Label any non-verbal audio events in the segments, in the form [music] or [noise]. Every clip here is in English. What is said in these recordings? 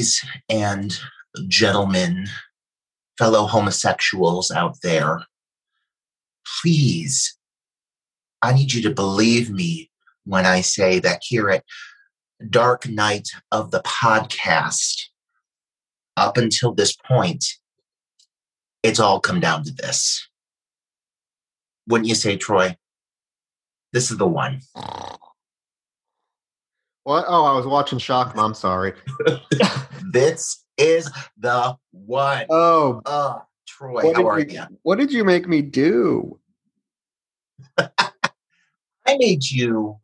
ladies and gentlemen, fellow homosexuals out there, please, I need you to believe me when I say that here at Dark Night of the podcast, up until this point, it's all come down to this. Wouldn't you say, Troy? This is the one. What? Oh, I was watching Shock. I'm sorry. [laughs] this is the one. Oh, uh, Troy, what how are did you? you? What did you make me do? [laughs] I made you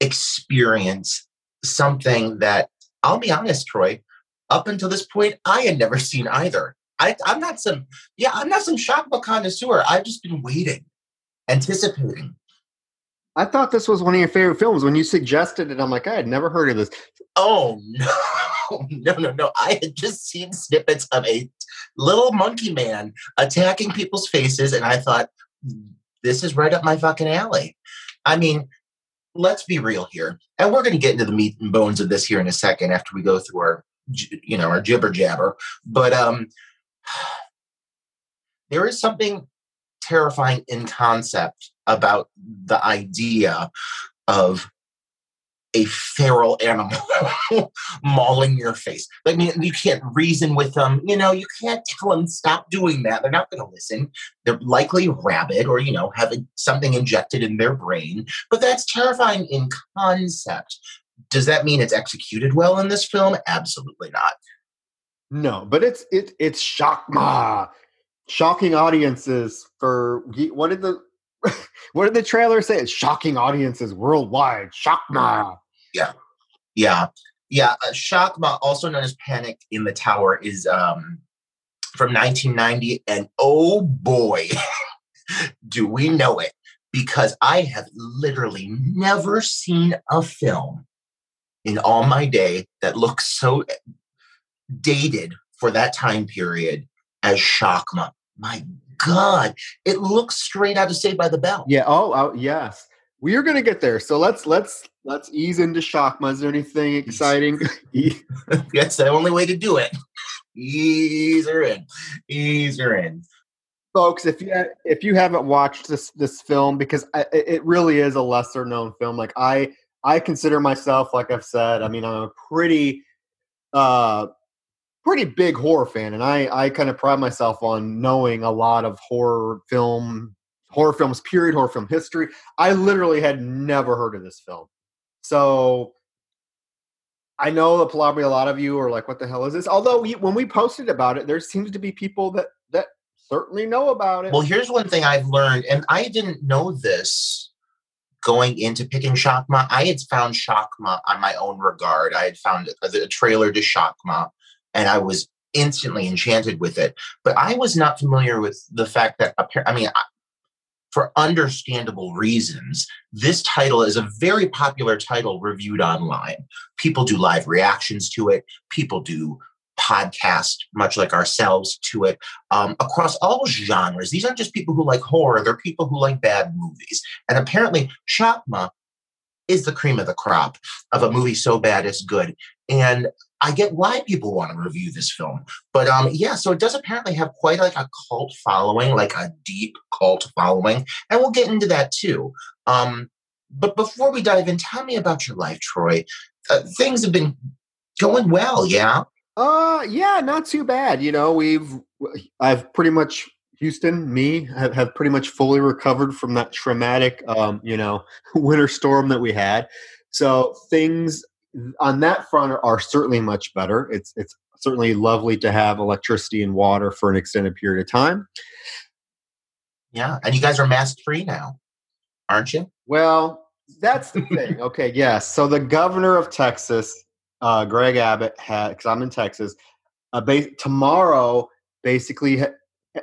experience something that I'll be honest, Troy. Up until this point, I had never seen either. I, I'm not some, yeah, I'm not some shock connoisseur. I've just been waiting, anticipating. I thought this was one of your favorite films. When you suggested it, I'm like, I had never heard of this. Oh no, [laughs] no, no, no! I had just seen snippets of a little monkey man attacking people's faces, and I thought, this is right up my fucking alley. I mean, let's be real here, and we're going to get into the meat and bones of this here in a second after we go through our, you know, our jibber jabber. But um, [sighs] there is something terrifying in concept about the idea of a feral animal [laughs] mauling your face. I mean, you can't reason with them. You know, you can't tell them stop doing that. They're not going to listen. They're likely rabid or, you know, having something injected in their brain. But that's terrifying in concept. Does that mean it's executed well in this film? Absolutely not. No, but it's it it's shock ma shocking audiences for what did the [laughs] what did the trailer say? It's shocking audiences worldwide. Shakma. Yeah, yeah, yeah. Uh, Shakma, also known as Panic in the Tower, is um, from 1990, and oh boy, [laughs] do we know it! Because I have literally never seen a film in all my day that looks so dated for that time period as Shakma. My God, it looks straight out of Saved by the Bell. Yeah. Oh, oh yes. We are going to get there. So let's let's let's ease into Shakma. Is there anything exciting? [laughs] [laughs] That's the only way to do it. Ease her in. Ease her in. Folks, if you if you haven't watched this this film, because I, it really is a lesser known film. Like I I consider myself, like I've said, I mean, I'm a pretty uh pretty big horror fan, and I I kind of pride myself on knowing a lot of horror film horror films period horror film history. I literally had never heard of this film, so I know that probably a lot of you are like, "What the hell is this?" Although we, when we posted about it, there seems to be people that that certainly know about it. Well, here's one thing I've learned, and I didn't know this going into picking Shakma, I had found Shakma on my own regard. I had found a, a trailer to Shakma and I was instantly enchanted with it. But I was not familiar with the fact that, I mean, for understandable reasons, this title is a very popular title reviewed online. People do live reactions to it, people do podcast, much like ourselves, to it um, across all genres. These aren't just people who like horror, they're people who like bad movies. And apparently, Shakma is the cream of the crop of a movie so bad it's good. And I get why people want to review this film. But um, yeah, so it does apparently have quite like a cult following, like a deep cult following. And we'll get into that too. Um, but before we dive in, tell me about your life, Troy. Uh, things have been going well, yeah? Uh, yeah, not too bad. You know, we've, I've pretty much, Houston, me, have, have pretty much fully recovered from that traumatic, um, you know, [laughs] winter storm that we had. So things on that front are, are certainly much better. It's it's certainly lovely to have electricity and water for an extended period of time. Yeah, and you guys are mask free now, aren't you? Well, that's the thing. [laughs] Okay, yes. So the governor of Texas, uh, Greg Abbott, had because I'm in Texas. Uh, ba- tomorrow, basically, ha-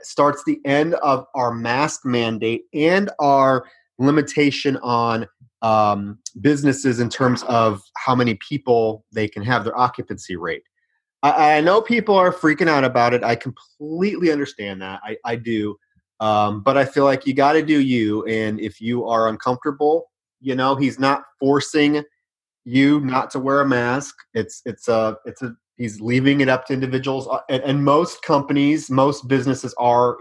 starts the end of our mask mandate and our limitation on um, businesses in terms of how many people they can have their occupancy rate. I, I know people are freaking out about it. I completely understand that. I, I do. Um, but I feel like you got to do you. And if you are uncomfortable, you know, he's not forcing you not to wear a mask. It's it's a it's a he's leaving it up to individuals. Uh, and, and most companies, most businesses are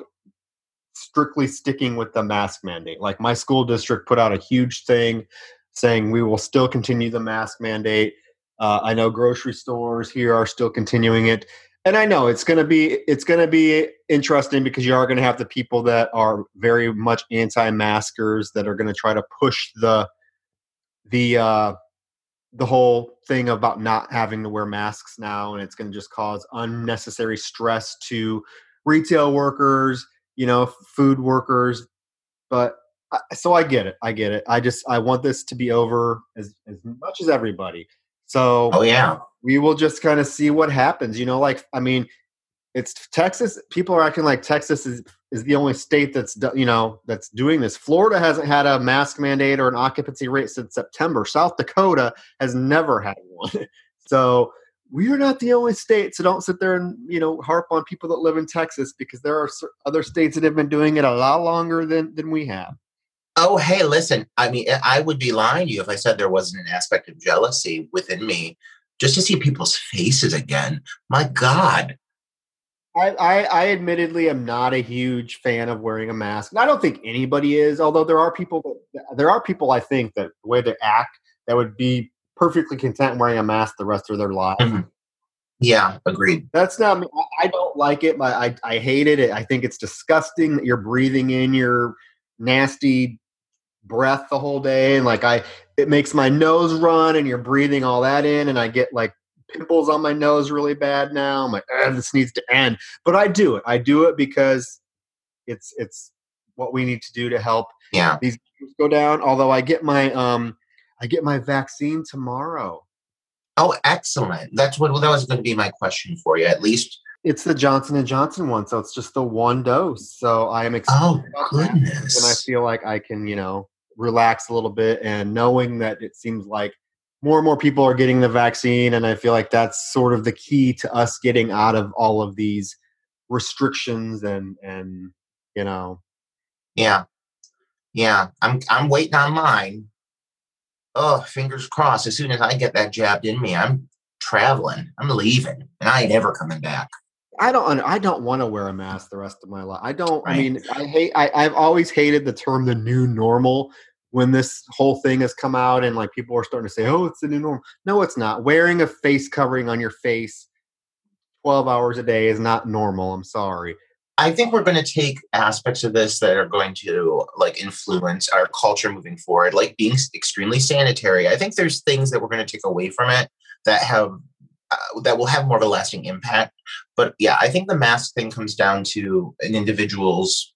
strictly sticking with the mask mandate. Like my school district put out a huge thing saying we will still continue the mask mandate. Uh, I know grocery stores here are still continuing it, and I know it's going to be it's to be interesting because you are going to have the people that are very much anti-maskers that are going to try to push the the uh, the whole thing about not having to wear masks now, and it's going to just cause unnecessary stress to retail workers, you know, food workers. But so I get it. I get it. I just I want this to be over as as much as everybody. So Oh yeah. we will just kind of see what happens. You know, like I mean, it's Texas. People are acting like Texas is is the only state that's you know that's doing this. Florida hasn't had a mask mandate or an occupancy rate since September. South Dakota has never had one. [laughs] so we are not the only state. So don't sit there and you know harp on people that live in Texas because there are other states that have been doing it a lot longer than than we have. Oh, hey, listen. I mean, I would be lying to you if I said there wasn't an aspect of jealousy within me just to see people's faces again. My God. I, I, I admittedly am not a huge fan of wearing a mask. And I don't think anybody is, although there are people that there are people I think that the way they act that would be perfectly content wearing a mask the rest of their life. Mhm. Yeah, agreed. That's not me. I, don't like it. but I, I hate it. I think it's disgusting that you're breathing in your nasty breath the whole day. And like I it makes my nose run and you're breathing all that in and I get like pimples on my nose really bad now. I'm like, "Ah, this needs to end. But I do it. I do it because it's it's what we need to do to help Yeah. these go down. Although I get my um I get my vaccine tomorrow. Oh, excellent. That's what well, that was going to be my question for you. At least. It's the Johnson and Johnson one, so it's just the one dose. So I am oh, excited Oh, about that. goodness. and I feel like I can, you know, relax a little bit and knowing that it seems like more and more people are getting the vaccine and I feel like that's sort of the key to us getting out of all of these restrictions and and you know Yeah. Yeah. I'm I'm waiting on mine. Oh, fingers crossed. As soon as I get that jabbed in me, I'm traveling. I'm leaving. And I ain't ever coming back. I don't I don't want to wear a mask the rest of my life. I don't I mean I hate I, I've always hated the term the new normal when this whole thing has come out and like people are starting to say, Oh, it's the new normal. No, it's not. Wearing a face covering on your face 12 hours a day is not normal. I'm sorry. I think we're going to take aspects of this that are going to like influence our culture moving forward, like being extremely sanitary. I think there's things that we're going to take away from it that have uh, that will have more of a lasting impact. But yeah, I think the mask thing comes down to an individual's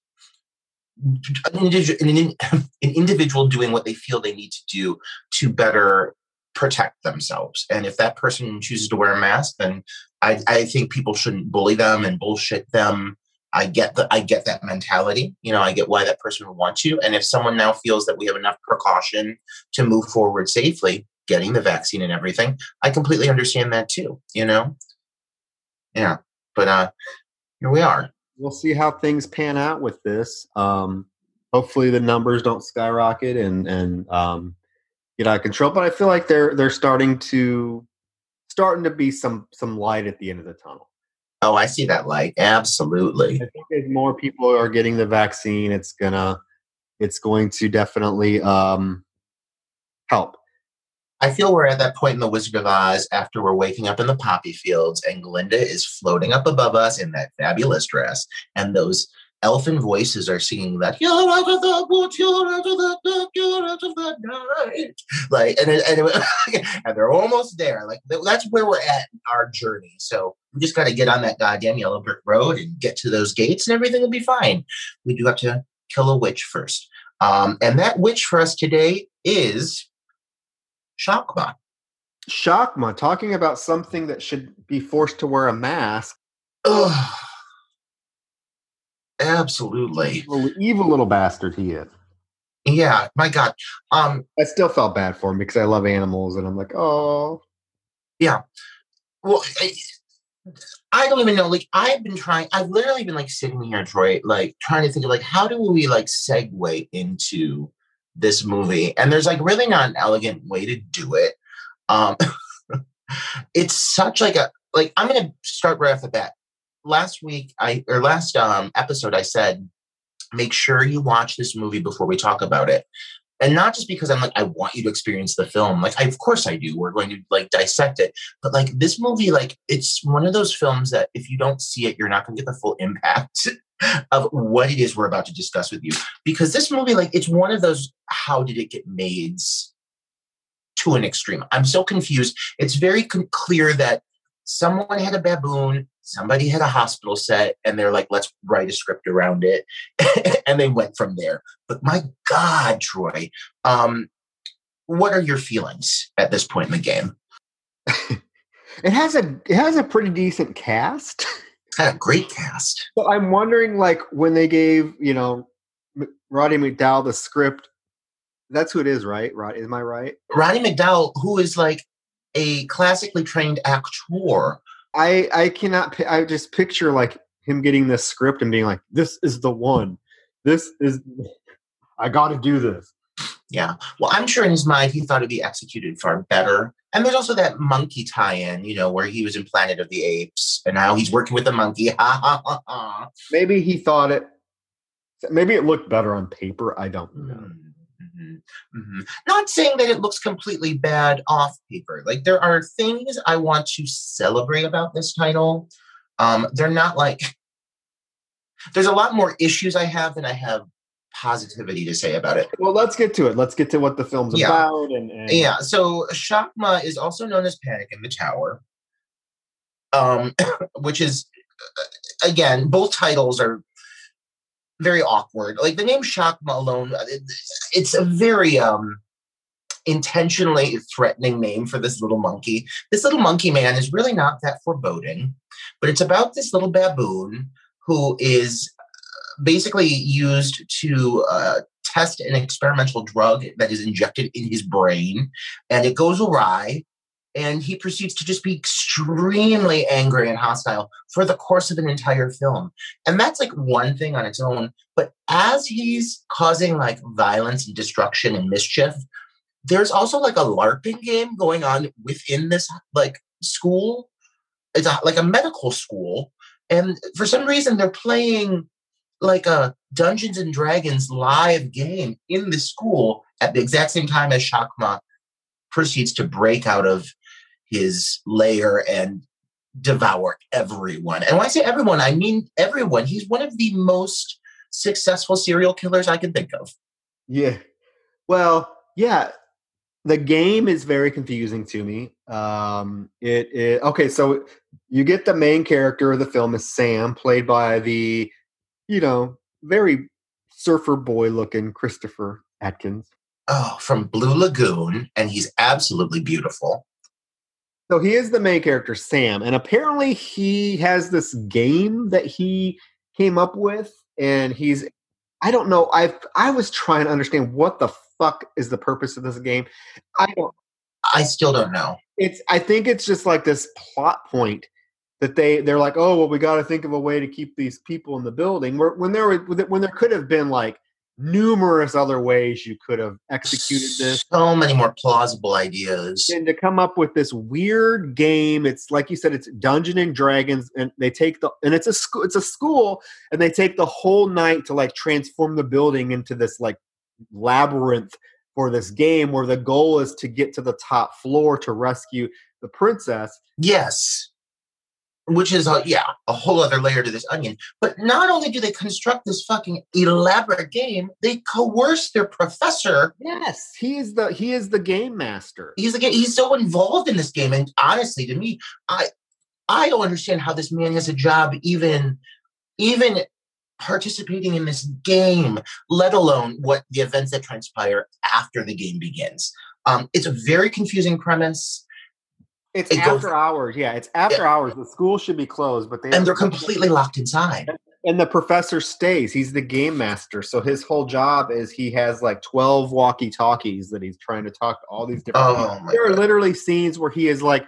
an individual, [laughs] an, individual doing what they feel they need to do to better protect themselves. And if that person chooses to wear a mask, then I, I think people shouldn't bully them and bullshit them I get the I get that mentality. You know, I get why that person would want to. And if someone now feels that we have enough precaution to move forward safely, getting the vaccine and everything, I completely understand that too. You know, yeah. But uh, here we are. We'll see how things pan out with this. Um, hopefully the numbers don't skyrocket and and um, get out of control. But I feel like they're they're starting to starting to be some some light at the end of the tunnel. Oh, I see that light. Absolutely. I think as more people are getting the vaccine, it's gonna it's going to definitely um, help. I feel we're at that point in the Wizard of Oz after we're waking up in the poppy fields and Glinda is floating up above us in that fabulous dress and those elfin voices are singing that you're out of the woods, you're out of the dark, you're out of the night. Like, and and, [laughs] and they're almost there. Like that's where we're at in our journey. So we just got to get on that goddamn yellow brick road and get to those gates, and everything will be fine. We do have to kill a witch first. Um, and that witch for us today is Shakma. Shakma, talking about something that should be forced to wear a mask. Ugh. Absolutely. Evil, evil little bastard he is. Yeah, my God. Um, I still felt bad for him because I love animals, and I'm like, oh. Yeah. Well, I, I don't even know. Like, I've been trying. I've literally been like sitting here, Troy, like trying to think of like how do we like segue into this movie, and there's like really not an elegant way to do it. Um, [laughs] it's such like a like. I'm gonna start right off the bat last week I or last um episode I said make sure you watch this movie before we talk about it. And not just because I'm like, I want you to experience the film. Like, I, of course I do. We're going to like dissect it. But like this movie, like it's one of those films that if you don't see it, you're not going to get the full impact [laughs] of what it is we're about to discuss with you. Because this movie, like, it's one of those how did it get made to an extreme. I'm so confused. It's very clear that someone had a baboon somebody had a hospital set and they're like let's write a script around it [laughs] and they went from there. But my god troy um what are your feelings at this point in the game? [laughs] It has a it has a pretty decent cast. It's a great cast. [laughs] So i'm wondering like when they gave you know roddy McDowall the script that's who it is right? Right am i right? Roddy McDowall, who is like a classically trained actor I I cannot. I just picture like him getting this script and being like, "This is the one. This is. [laughs] I got to do this." Yeah. Well, I'm sure in his mind he thought it'd be executed far better. And there's also that monkey tie-in, you know, where he was in Planet of the Apes, and now he's working with the monkey. Ha ha ha ha. Maybe he thought it. Maybe it looked better on paper. I don't know. Mm. Mm-hmm. Not saying that it looks completely bad off paper. Like there are things I want to celebrate about this title. Um, they're not like [laughs] there's a lot more issues I have than I have positivity to say about it. Well, let's get to it. Let's get to what the film's yeah. about. And, and, yeah, so Shakma is also known as Panic in the Tower, um, [coughs] which is uh, again both titles are very awkward. Like the name Shakma alone, uh, it's a very um intentionally threatening name for this little monkey. This little monkey man is really not that foreboding, but it's about this little baboon who is uh, basically used to uh, test an experimental drug that is injected in his brain, and it goes awry and he proceeds to just be extremely angry and hostile for the course of an entire film. And that's like one thing on its own but as he's causing like violence and destruction and mischief there's also like a larping game going on within this like school. It's a, like a medical school and for some reason they're playing like a dungeons and dragons live game in the school at the exact same time as shakma proceeds to break out of his lair and devour everyone. And when I say everyone, I mean everyone. He's one of the most successful serial killers I can think of. Yeah. Well, yeah. The game is very confusing to me. Um, it, it okay. So you get the main character of the film is Sam, played by the, you know, very surfer boy looking Christopher Atkins. Oh, from Blue Lagoon, and he's absolutely beautiful. So he is the main character, Sam, and apparently he has this game that he came up with, and he's I don't know. I I was trying to understand what the fuck is the purpose of this game. I don't. I still don't know. It's. I think it's just like this plot point that they they're like, oh well, we got to think of a way to keep these people in the building. Where when there when there could have been like numerous other ways you could have executed this. So many more plausible ideas. And to come up with this weird game, it's like you said, it's Dungeon and Dragons, and they take the and it's a school, it's a school, and they take the whole night to like transform the building into this like labyrinth for this game where the goal is to get to the top floor to rescue the princess. Yes. Which is a, yeah a whole other layer to this onion. But not only do they construct this fucking elaborate game they coerce their professor. Yes. He is the he is the game master. He's the he's so involved in this game and honestly to me i i don't understand how this man has a job even even participating in this game let alone what the events that transpire after the game begins. Um, it's a very confusing premise it's it after goes, hours. Yeah, it's after yeah. hours. The school should be closed, but they and they're completely locked inside. And the professor stays. He's the game master, so his whole job is he has like twelve walkie talkies that he's trying to talk to all these different. Oh, there God. are literally scenes where he is like,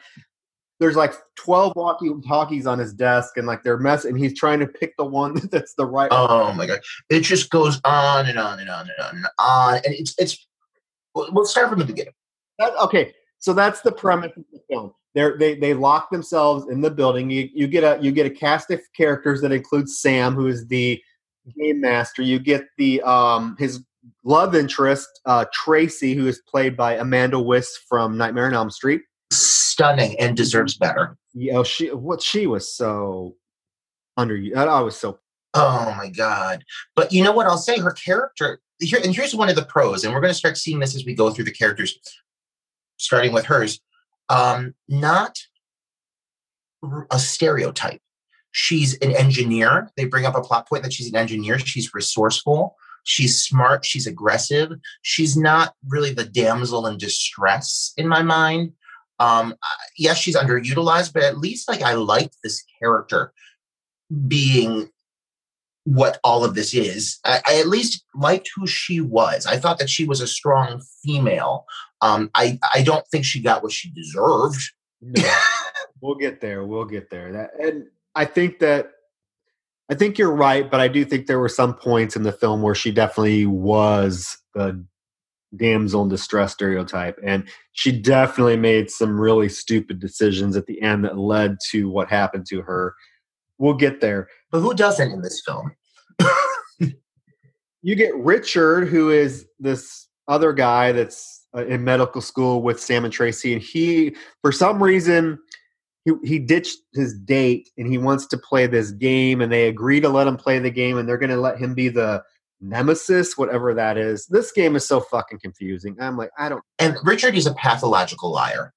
there's like twelve walkie talkies on his desk, and like they're mess, and he's trying to pick the one [laughs] that's the right. Oh one. my God! It just goes on and on and on and on and on, and it's it's. We'll start from the beginning. That, okay, so that's the premise of the film. They're, they they lock themselves in the building. You you get a you get a cast of characters that includes Sam, who is the game master. You get the um his love interest uh, Tracy, who is played by Amanda Wyss from Nightmare on Elm Street. Stunning and deserves better. Yeah, oh, she what she was so under you. I was so. Oh my god! But you know what I'll say? Her character here, and here's one of the pros, and we're going to start seeing this as we go through the characters starting with hers, um, not a stereotype. She's an engineer. They bring up a plot point that she's an engineer. She's resourceful. She's smart. She's aggressive. She's not really the damsel in distress in my mind. Um, yes, she's underutilized, but at least like I liked this character being what all of this is. I, I, at least liked who she was. I thought that she was a strong female. Um, I I don't think she got what she deserved. No, we'll get there. We'll get there. That and I think that I think you're right, but I do think there were some points in the film where she definitely was a damsel in distress stereotype, and she definitely made some really stupid decisions at the end that led to what happened to her. We'll get there. But who doesn't in this film? [laughs] you get Richard, who is this other guy that's uh, in medical school with Sam and Tracy, and he, for some reason, he, he ditched his date and he wants to play this game, and they agree to let him play the game, and they're going to let him be the nemesis, whatever that is. This game is so fucking confusing. I'm like, I don't. And Richard is a pathological liar.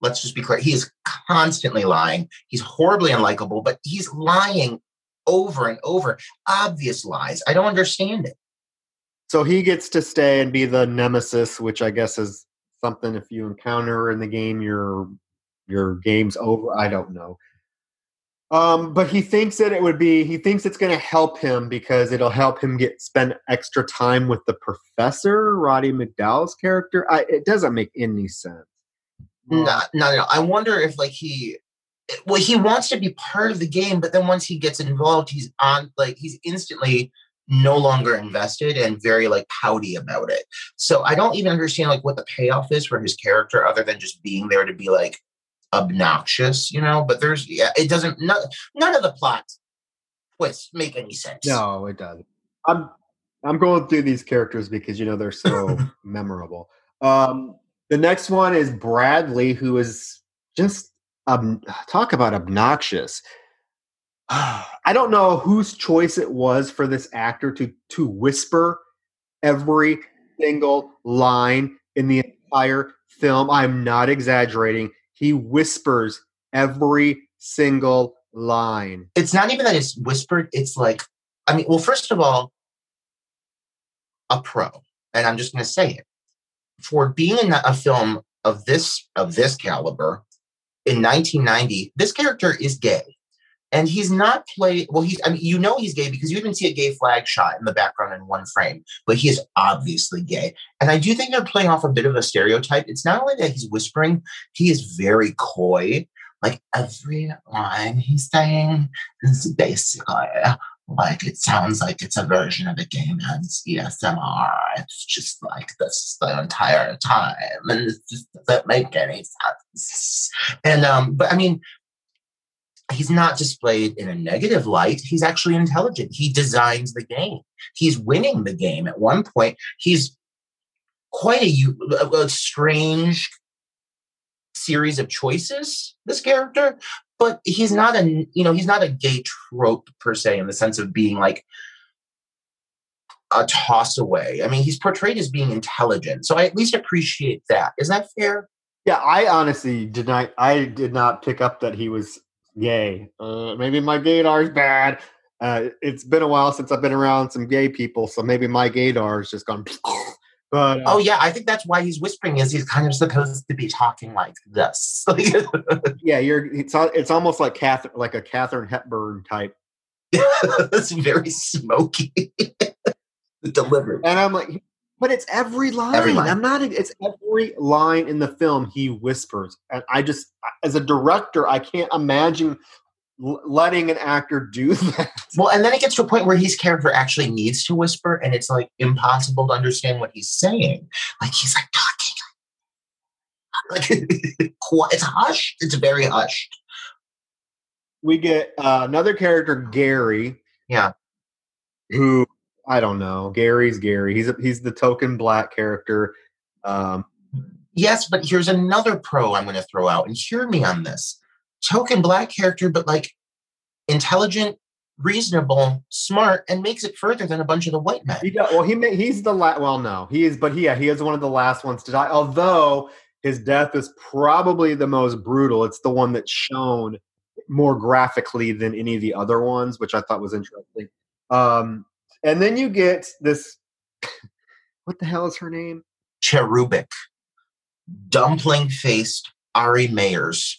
Let's just be clear. He is constantly lying. He's horribly unlikable, but he's lying over and over. Obvious lies. I don't understand it. So he gets to stay and be the nemesis, which I guess is something if you encounter in the game, your your game's over. I don't know. Um, but he thinks that it would be he thinks it's going to help him because it'll help him get spend extra time with the professor, Roddy McDowall's character. I, it doesn't make any sense. Not, not at all. I wonder if like he well, he wants to be part of the game, but then once he gets involved, he's on like he's instantly no longer invested and very like pouty about it. So I don't even understand like what the payoff is for his character other than just being there to be like obnoxious, you know. But there's yeah, it doesn't none, none of the plots twists make any sense. No, it doesn't. I'm I'm going through these characters because you know they're so [laughs] memorable. Um, the next one is Bradley, who is just talk about obnoxious. I don't know whose choice it was for this actor to to whisper every single line in the entire film. I'm not exaggerating. He whispers every single line. It's not even that it's whispered. It's like, I mean, well, first of all, a pro, and I'm just going to say it for being in a film of this of this caliber in 1990, this character is gay. And he's not played, well, he's, I mean, you know he's gay because you even see a gay flag shot in the background in one frame, but he is obviously gay. And I do think they're playing off a bit of a stereotype. It's not only that he's whispering, he is very coy. Like every line he's saying is basically like it sounds like it's a version of a gay man's ASMR. It's just like this the entire time, and it just doesn't make any sense. And um, but I mean, he's not displayed in a negative light. He's actually intelligent. He designs the game. He's winning the game. At one point, he's quite a, a strange series of choices. This character, but he's not a you know he's not a gay trope per se in the sense of being like a toss away. I mean, he's portrayed as being intelligent, so I at least appreciate that. Is that fair? Yeah, I honestly did not. I did not pick up that he was gay. Uh, maybe my gaydar is bad. Uh, it's been a while since I've been around some gay people, so maybe my gaydar has just gone. [laughs] But uh, oh yeah, I think that's why he's whispering. Is he's kind of supposed to be talking like this? [laughs] yeah, you're. It's it's almost like Catherine, like a Katharine Hepburn type. [laughs] it's very smoky. [laughs] delivered, and I'm like, but it's every line. every line. I'm not. It's every line in the film he whispers, and I just, as a director, I can't imagine letting an actor do [laughs] that. Well, and then it gets to a point where his character actually needs to whisper, and it's like impossible to understand what he's saying. Like he's like talking, like [laughs] it's hushed. It's very hushed. We get uh, another character, Gary. Yeah. Who I don't know. Gary's Gary. He's a, he's the token black character. Um, yes, but here's another pro I'm going to throw out, and hear me on this token black character, but like intelligent, reasonable, smart, and makes it further than a bunch of the white men. He well, he may, he's the last. Well, no, he is, but he, yeah, he is one of the last ones to die. Although his death is probably the most brutal. It's the one that's shown more graphically than any of the other ones, which I thought was interesting. Um, and then you get this. [laughs] what the hell is her name? Cherubic, dumpling faced Ari Meyers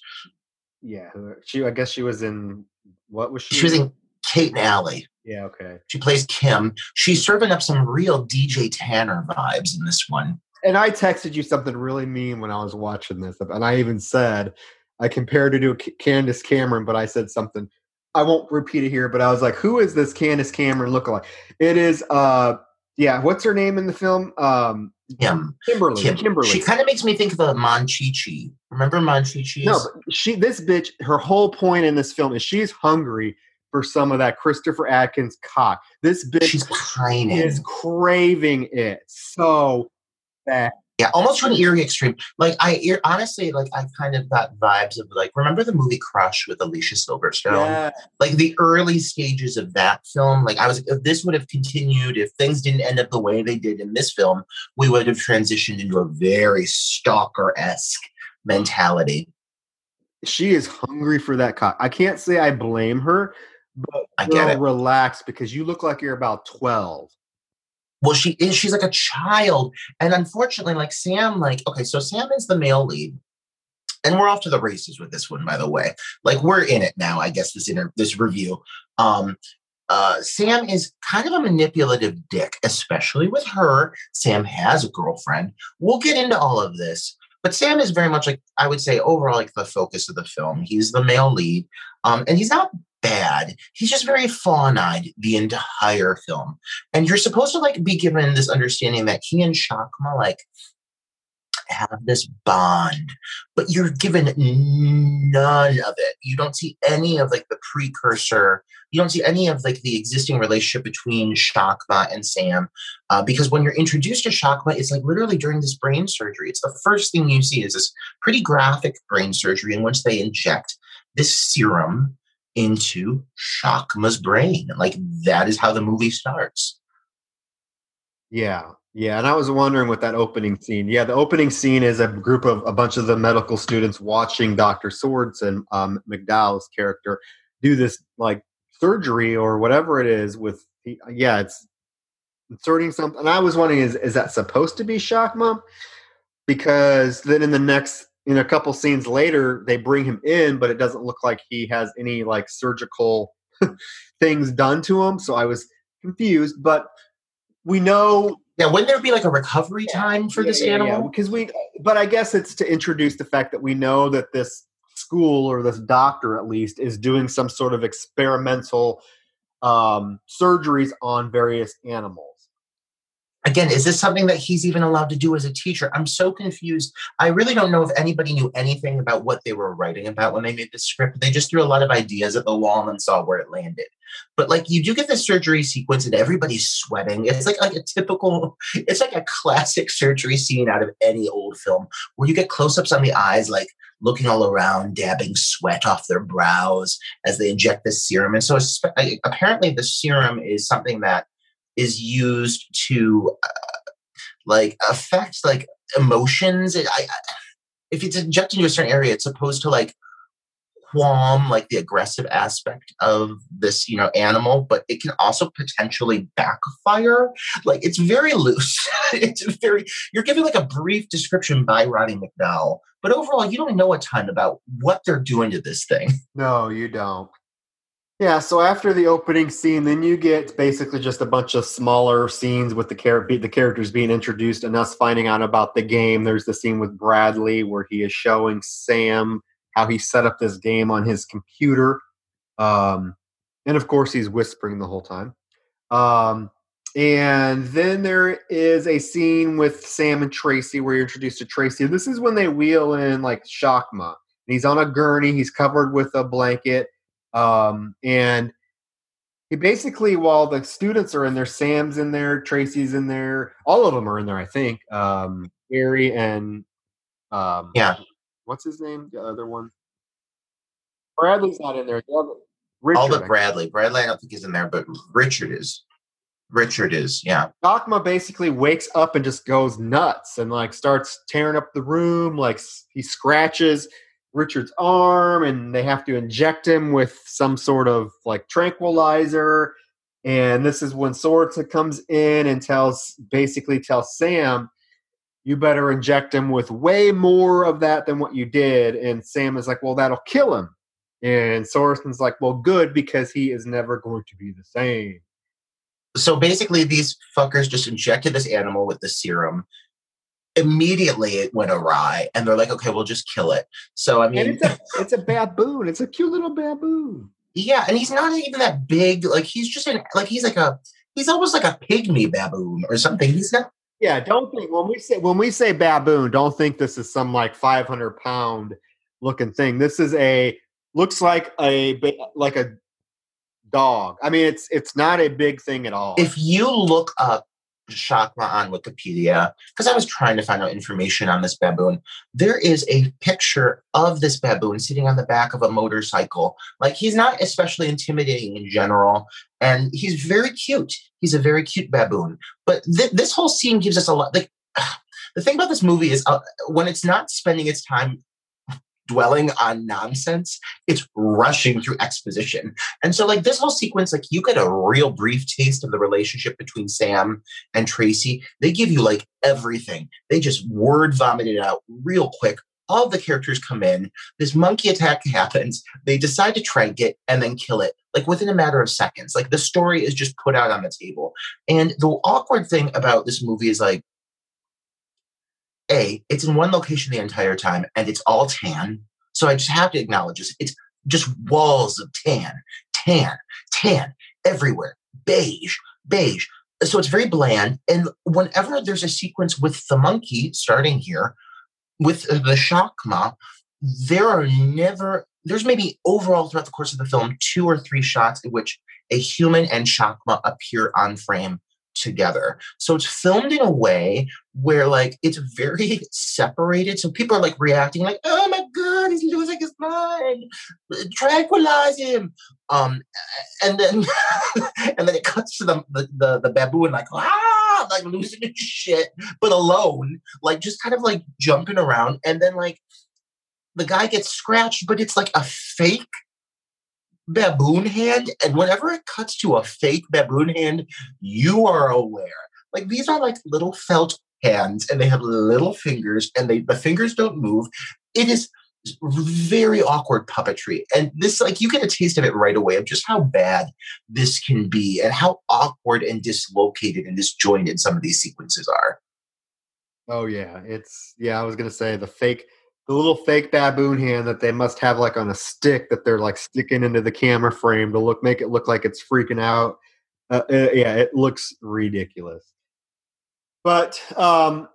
yeah, she. I guess she was in. What was she? She was in Kate and Allie. Yeah. Okay. She plays Kim. She's serving up some real DJ Tanner vibes in this one. And I texted you something really mean when I was watching this, and I even said I compared her to Candace Cameron, but I said something. I won't repeat it here, but I was like, "Who is this Candace Cameron look like?" It is, uh, yeah. What's her name in the film? Um, yeah, Kimberly. Kim. Kimberly. She kind of makes me think of uh, a Monchichi. Remember Monchichi? No, but she. This bitch. Her whole point in this film is she's hungry for some of that Christopher Atkins cock. This bitch she's pining. is craving it so bad. Yeah, almost to an eerie extreme. Like I honestly, like I kind of got vibes of like remember the movie Crush with Alicia Silverstone? Yeah. Like the early stages of that film. Like I was, if this would have continued, if things didn't end up the way they did in this film, we would have transitioned into a very stalker esque mentality. She is hungry for that cock. I can't say I blame her, but I get it. Relax because you look like you're about twelve well she is she's like a child and unfortunately like sam like okay so sam is the male lead and we're off to the races with this one by the way like we're in it now i guess this inter this review um uh, Sam is kind of a manipulative dick, especially with her. Sam has a girlfriend. We'll get into all of this, but Sam is very much like I would say overall like the focus of the film. He's the male lead, um, and he's not bad. He's just very fawn-eyed the entire film. And you're supposed to like be given this understanding that he and Shakma like have this bond, but you're given none of it. You don't see any of like the precursor. You don't see any of like the existing relationship between Shakma and Sam, uh, because when you're introduced to Shakma, it's like literally during this brain surgery. It's the first thing you see is this pretty graphic brain surgery in which they inject this serum into Shakma's brain. Like that is how the movie starts. Yeah. Yeah, and I was wondering with that opening scene. Yeah, the opening scene is a group of a bunch of the medical students watching Dr. Swords and um, McDowall's character do this like surgery or whatever it is with yeah, it's inserting something. And I was wondering is is that supposed to be Shakma? Because then in the next in a couple scenes later they bring him in but it doesn't look like he has any like surgical [laughs] things done to him so i was confused but we know yeah wouldn't there be like a recovery time for yeah, this yeah, animal? yeah, because we but i guess it's to introduce the fact that we know that this school or this doctor at least is doing some sort of experimental um, surgeries on various animals again, is this something that he's even allowed to do as a teacher? I'm so confused. I really don't know if anybody knew anything about what they were writing about when they made the script. They just threw a lot of ideas at the wall and saw where it landed. But like you do get the surgery sequence and everybody's sweating. It's like like a typical, [laughs] it's like a classic surgery scene out of any old film where you get close-ups on the eyes, like looking all around, dabbing sweat off their brows as they inject this serum. And so apparently, the serum is something that is used to uh, like affect like emotions. It, I, if it's injected into a certain area, it's supposed to like qualm like the aggressive aspect of this you know animal but it can also potentially backfire. Like it's very loose. [laughs] It's very you're giving like a brief description by roddy mcdowall but overall you don't know a ton about what they're doing to this thing. No you don't yeah so after the opening scene then you get basically just a bunch of smaller scenes with the, char- the characters being introduced and us finding out about the game there's the scene with bradley where he is showing sam how he set up this game on his computer. Um, and of course, he's whispering the whole time. Um, and then there is a scene with Sam and Tracy where you're introduced to Tracy. This is when they wheel in like Shakma. He's on a gurney, he's covered with a blanket. Um, and he basically, while the students are in there, Sam's in there, Tracy's in there, all of them are in there, I think. Um, Gary and um, yeah, what's his name? The other one. Bradley's not in there. Richard, All Bradley. Bradley, I don't think he's in there, but Richard is. Richard is, yeah. Shakma basically wakes up and just goes nuts and like starts tearing up the room. Like he scratches Richard's arm and they have to inject him with some sort of like tranquilizer. And this is when Sorensen comes in and tells basically tells Sam, you better inject him with way more of that than what you did. And Sam is like, well, that'll kill him. And Sorensen's like, well, good, because he is never going to be the same. So basically, these fuckers just injected this animal with the serum. Immediately, it went awry, and they're like, "Okay, we'll just kill it." So I mean, and it's a it's a baboon. It's a cute little baboon. Yeah, and he's not even that big. Like he's just an like he's like a he's almost like a pygmy baboon or something. He's not yeah, don't think when we say when we say baboon, don't think this is some like 500 pound looking thing. This is a looks like a like a dog. I mean, it's it's not a big thing at all. If you look up Shakma on Wikipedia, because I was trying to find out information on this baboon, there is a picture of this baboon sitting on the back of a motorcycle. Like he's not especially intimidating in general, and he's very cute. He's a very cute baboon. But th- this whole scene gives us a lot. Like [sighs] the thing about this movie is uh, when it's not spending its time dwelling on nonsense it's rushing through exposition. And so like this whole sequence like you get a real brief taste of the relationship between sam and tracy. They give you like everything. They just word vomit it out real quick. All the characters come in. This monkey attack happens. They decide to trank it and then kill it like within a matter of seconds. Like the story is just put out on the table. And the awkward thing about this movie is like a, it's in one location the entire time and it's all tan. So I just have to acknowledge this. It's just walls of tan, tan, tan everywhere, beige, beige. So it's very bland. And whenever there's a sequence with the monkey starting here, with the Shakma, there are never, there's maybe overall throughout the course of the film, two or three shots in which a human and Shakma appear on frame together. So it's filmed in a way where like it's very separated. So people are like reacting like, oh my god, he's losing his mind. Tranquilize him. Um and then [laughs] and then it cuts to the the, the, the baboon like ah like losing his shit, but alone, like just kind of like jumping around. And then like the guy gets scratched, but it's like a fake baboon hand, and whenever it cuts to a fake baboon hand, you are aware. Like these are like little felt hands, and they have little fingers, and they the fingers don't move. It is very awkward puppetry, and this like you get a taste of it right away of just how bad this can be, and how awkward and dislocated and disjointed some of these sequences are. Oh yeah, it's yeah. I was gonna say the fake the little fake baboon hand that they must have like on a stick that they're like sticking into the camera frame to look make it look like it's freaking out. Uh, uh, yeah, it looks ridiculous. But um,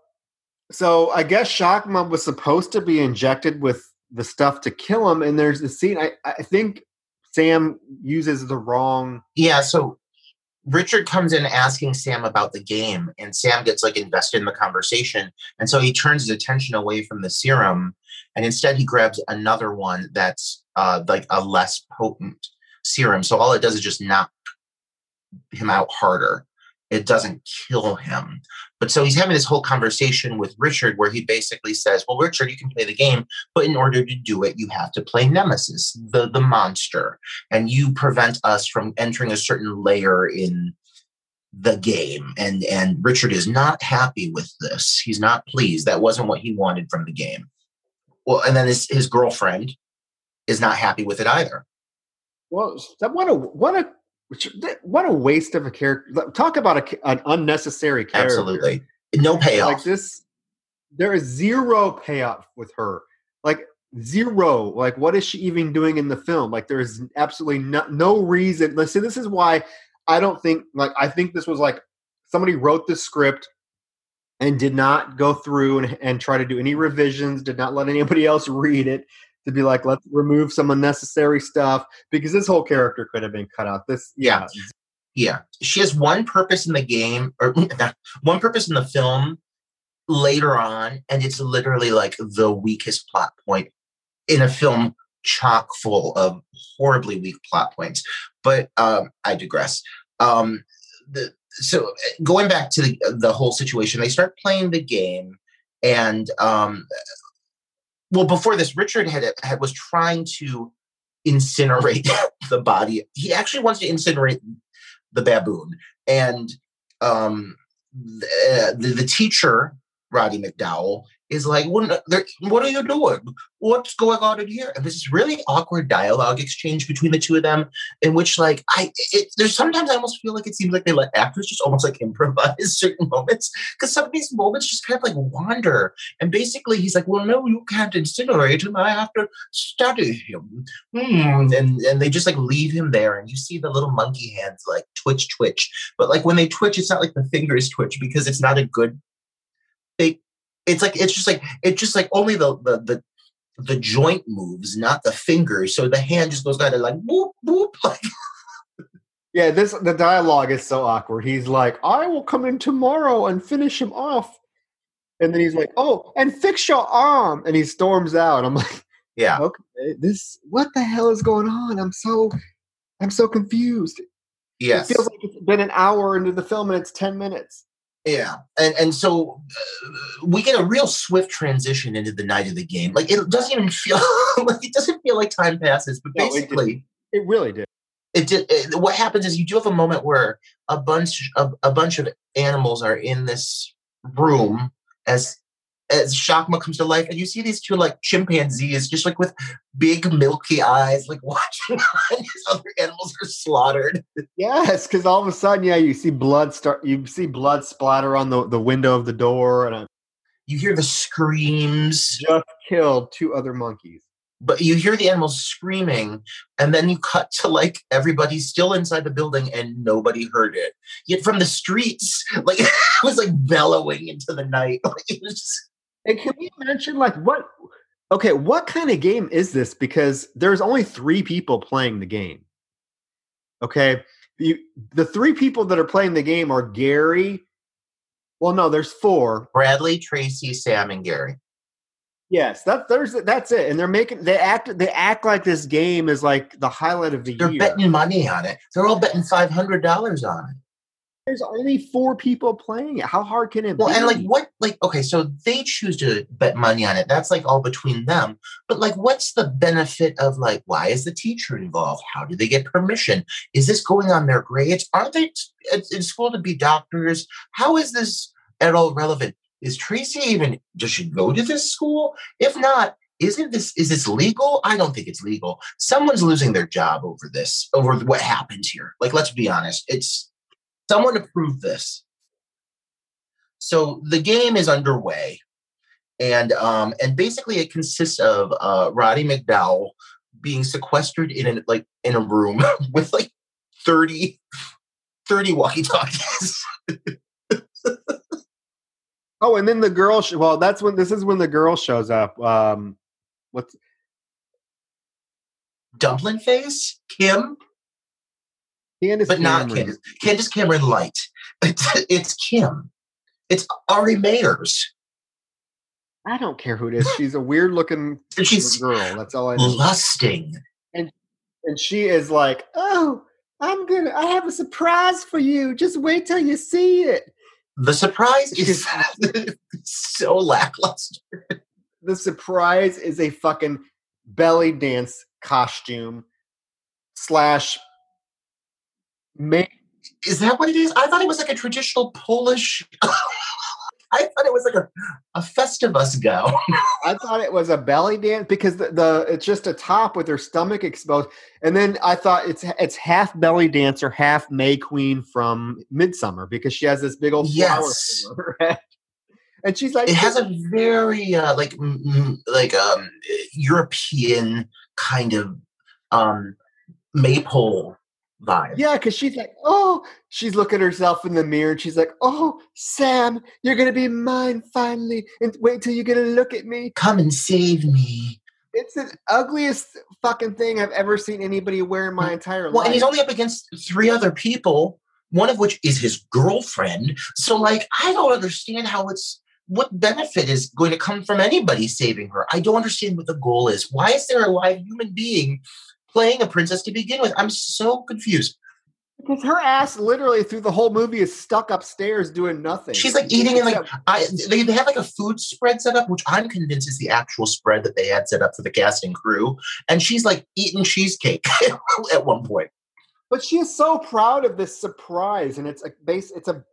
so I guess Shakma was supposed to be injected with the stuff to kill him, and there's a scene. I, I think Sam uses the wrong. Yeah. So Richard comes in asking Sam about the game, and Sam gets like invested in the conversation. And so he turns his attention away from the serum, and instead he grabs another one that's uh, like a less potent serum. So all it does is just knock him out harder. It doesn't kill him. But so he's having this whole conversation with Richard where he basically says, Well, Richard, you can play the game, but in order to do it, you have to play Nemesis, the, the monster, and you prevent us from entering a certain layer in the game. And and Richard is not happy with this. He's not pleased. That wasn't what he wanted from the game. Well, and then his, his girlfriend is not happy with it either. Well, what a what a what a waste of a character. Talk about a, an unnecessary character. Absolutely. No payoff. Like this, there is zero payoff with her. Like zero. Like what is she even doing in the film? Like there is absolutely no, no reason. Let's see. This is why I don't think. Like I think this was like somebody wrote the script and did not go through and, and try to do any revisions. Did not let anybody else read it to be like, let's remove some unnecessary stuff because this whole character could have been cut out. This, yeah. Yeah. She has one purpose in the game or [clears throat] one purpose in the film later on, and it's literally like the weakest plot point in a film chock full of horribly weak plot points. But um, I digress. Um, the, so going back to the, the whole situation, they start playing the game, and um, well, before this, Richard had, had was trying to incinerate [laughs] the body. He actually wants to incinerate the baboon, and um, the, the, the teacher Roddy McDowall is like, what, what are you doing? What's going on in here? And this is really awkward dialogue exchange between the two of them, in which, like, I it, there's sometimes I almost feel like it seems like they let actors just almost like [laughs] improvise certain moments because some of these moments just kind of like wander. And basically, he's like, "Well, no, you can't incinerate him. I have to study him." Hmm. And and they just like leave him there, and you see the little monkey hands like twitch, twitch. But like when they twitch, it's not like the fingers twitch because it's not a good it's like it's just like it's just like only the the the the joint moves, not the fingers. So the hand just goes kind of like whoop whoop. [laughs] Like yeah, this the dialogue is so awkward. He's like, "I will come in tomorrow and finish him off," and then he's like, "Oh, and fix your arm," and he storms out. I'm like, "Yeah, okay, this what the hell is going on? I'm so I'm so confused." Yes, it feels like it's been an hour into the film and it's ten minutes. Yeah, and and so uh, we get a real swift transition into the night of the game. Like it doesn't even feel [laughs] like it doesn't feel like time passes, but no, basically, it, it, really did. It did. It, what happens is you do have a moment where a bunch of a bunch of animals are in this room as as Shakma comes to life, and you see these two like chimpanzees, just like with big milky eyes, like [laughs] watching these other animals are slaughtered. Yes, because all of a sudden, yeah, you see blood start. You see blood splatter on the, the window of the door, and a, you hear the screams. Just killed two other monkeys. But you hear the animals screaming, and then you cut to like everybody still inside the building, and nobody heard it. Yet from the streets, like [laughs] it was like bellowing into the night. [laughs] Like it was. Just, and can we mention like what? Okay, what kind of game is this? Because there's only three people playing the game. Okay, you, the three people that are playing the game are Gary. Well, no, there's four. Bradley, Tracy, Sam, and Gary. Yes, that there's that's it, and they're making they act they act like this game is like the highlight of the they're year. They're betting money on it. They're all betting five hundred dollars on it there's only four people playing it. How hard can it well, be? Well, and like what like okay, so they choose to bet money on it. That's like all between them. But like what's the benefit of like why is the teacher involved? How do they get permission? Is this going on their grades? Aren't they in school to be doctors? How is this at all relevant? Is Tracy even does she go to this school? If not, isn't this is this legal? I don't think it's legal. Someone's losing their job over this, over what happened here. Like, let's be honest. It's Someone approved this. So the game is underway, and um, and basically it consists of uh, Roddy McDowall being sequestered in a, like in a room [laughs] with like 30, 30 walkie-talkies. oh, and then the girl. Sh- well, that's when this is when the girl shows up. Um, what's Dumpling Face? Kim? Candace but not Candace. Candace Cameron Light. It's, [laughs] it's Kim. It's Ari Meyers. I don't care who it is. She's a weird looking [laughs] she's girl. That's all I know. lusting. And And she is like, "Oh, I'm gonna. I have a surprise for you. Just wait till you see it." The surprise is [laughs] so lackluster. The surprise is a fucking belly dance costume slash make Is that what it is? I thought it was like a traditional Polish. [laughs] I thought it was like a, a Festivus gown. I thought it was a belly dance because the, the it's just a top with her stomach exposed, and then I thought it's it's half belly dancer, half May Queen from Midsummer because she has this big old flower Yes. her head, [laughs] and she's like, It has a very uh, like mm, like um European kind of um maple vibe. yeah, because she's like, oh, she's looking at herself in the mirror, and she's like, oh, Sam, you're gonna be mine finally, and wait till you get a look at me. Come and save me. It's the ugliest fucking thing I've ever seen anybody wear in my entire Well, life. Well, and he's only up against three other people, one of which is his girlfriend. So, like, I don't understand how it's what benefit is going to come from anybody saving her. I don't understand what the goal is. Why is there a live human being playing a princess to begin with? I'm so confused. Because her ass literally through the whole movie is stuck upstairs doing nothing. She's like eating in like I they, they have like a food spread set up, which I'm convinced is the actual spread that they had set up for the cast and crew. And she's like eating cheesecake [laughs] at one point. but she is so proud of this surprise, and it's a base. It's a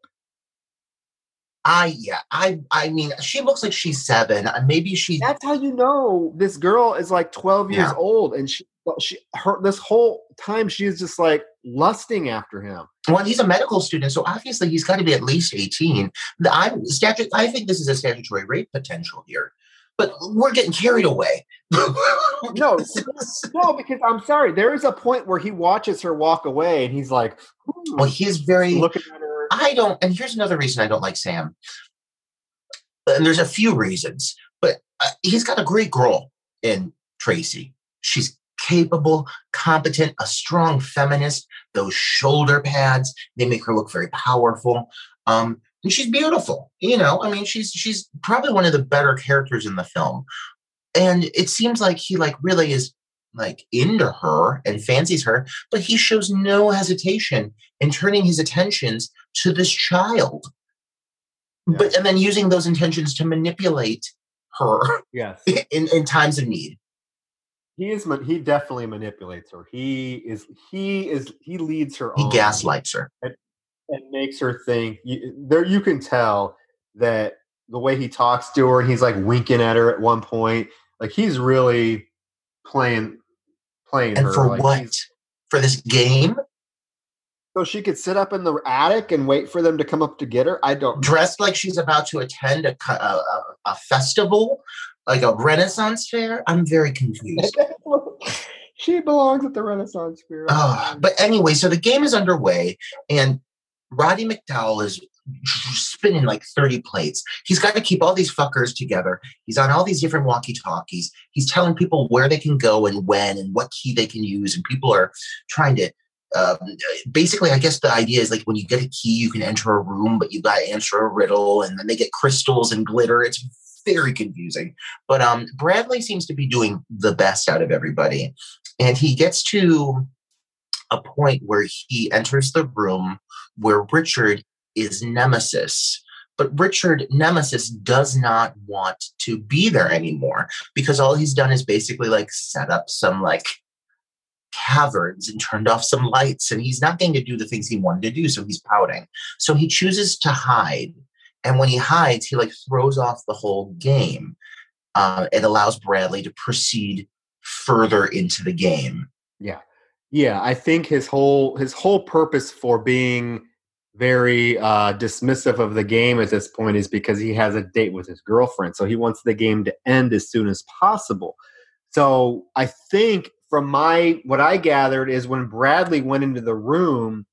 I yeah, I I mean, she looks like she's seven. Uh, Maybe she that's how you know this girl is like twelve years Yeah. old, and she well, she her this whole time she is just like lusting after him. well, he's a medical student, so obviously he's got to be at least 18. I statu- I think this is a statutory rape potential here. But we're getting carried away. [laughs] No, no, because I'm sorry. There is a point where he watches her walk away, and he's like, hmm, well, he's very looking at her. I don't, and here's another reason I don't like Sam. And there's a few reasons, but uh, he's got a great girl in Tracy. She's capable, competent, a strong feminist. Those shoulder pads, they make her look very powerful. Um, and she's beautiful. You know, I mean, she's she's probably one of the better characters in the film. And it seems like he like really is like into her and fancies her, but he shows no hesitation in turning his attentions to this child. But and then using those intentions to manipulate her Yes, [laughs] in, in times of need. he is. He definitely manipulates her. He is. He is. He leads her. On. He on. gaslights her. and makes her think you, there you can tell that the way he talks to her he's like winking at her at one point like he's really playing playing And her for like, what? For this game? so she could sit up in the attic and wait for them to come up to get her i don't Dressed like she's about to attend a, a, a, a festival, like a Renaissance fair? I'm very confused. [laughs] she belongs at the renaissance fair Ah, but anyway, so the game is underway, and Roddy McDowall is spinning like 30 plates. He's got to keep all these fuckers together. He's on all these different walkie talkies. He's telling people where they can go and when and what key they can use. And people are trying to. Um, basically, I guess the idea is like when you get a key, you can enter a room, but you got to answer a riddle, and then they get crystals and glitter. It's very confusing. But um, Bradley seems to be doing the best out of everybody, and he gets to a point where he enters the room where Richard is Nemesis. But Richard Nemesis does not want to be there anymore because all he's done is basically like set up some like caverns and turned off some lights and he's not going to do the things he wanted to do so he's pouting so he chooses to hide and when he hides he like throws off the whole game uh, it allows bradley to proceed further into the game yeah Yeah. i think his whole his whole purpose for being very uh dismissive of the game at this point is because he has a date with his girlfriend. So he wants the game to end as soon as possible. So i think from my what i gathered is when bradley went into the room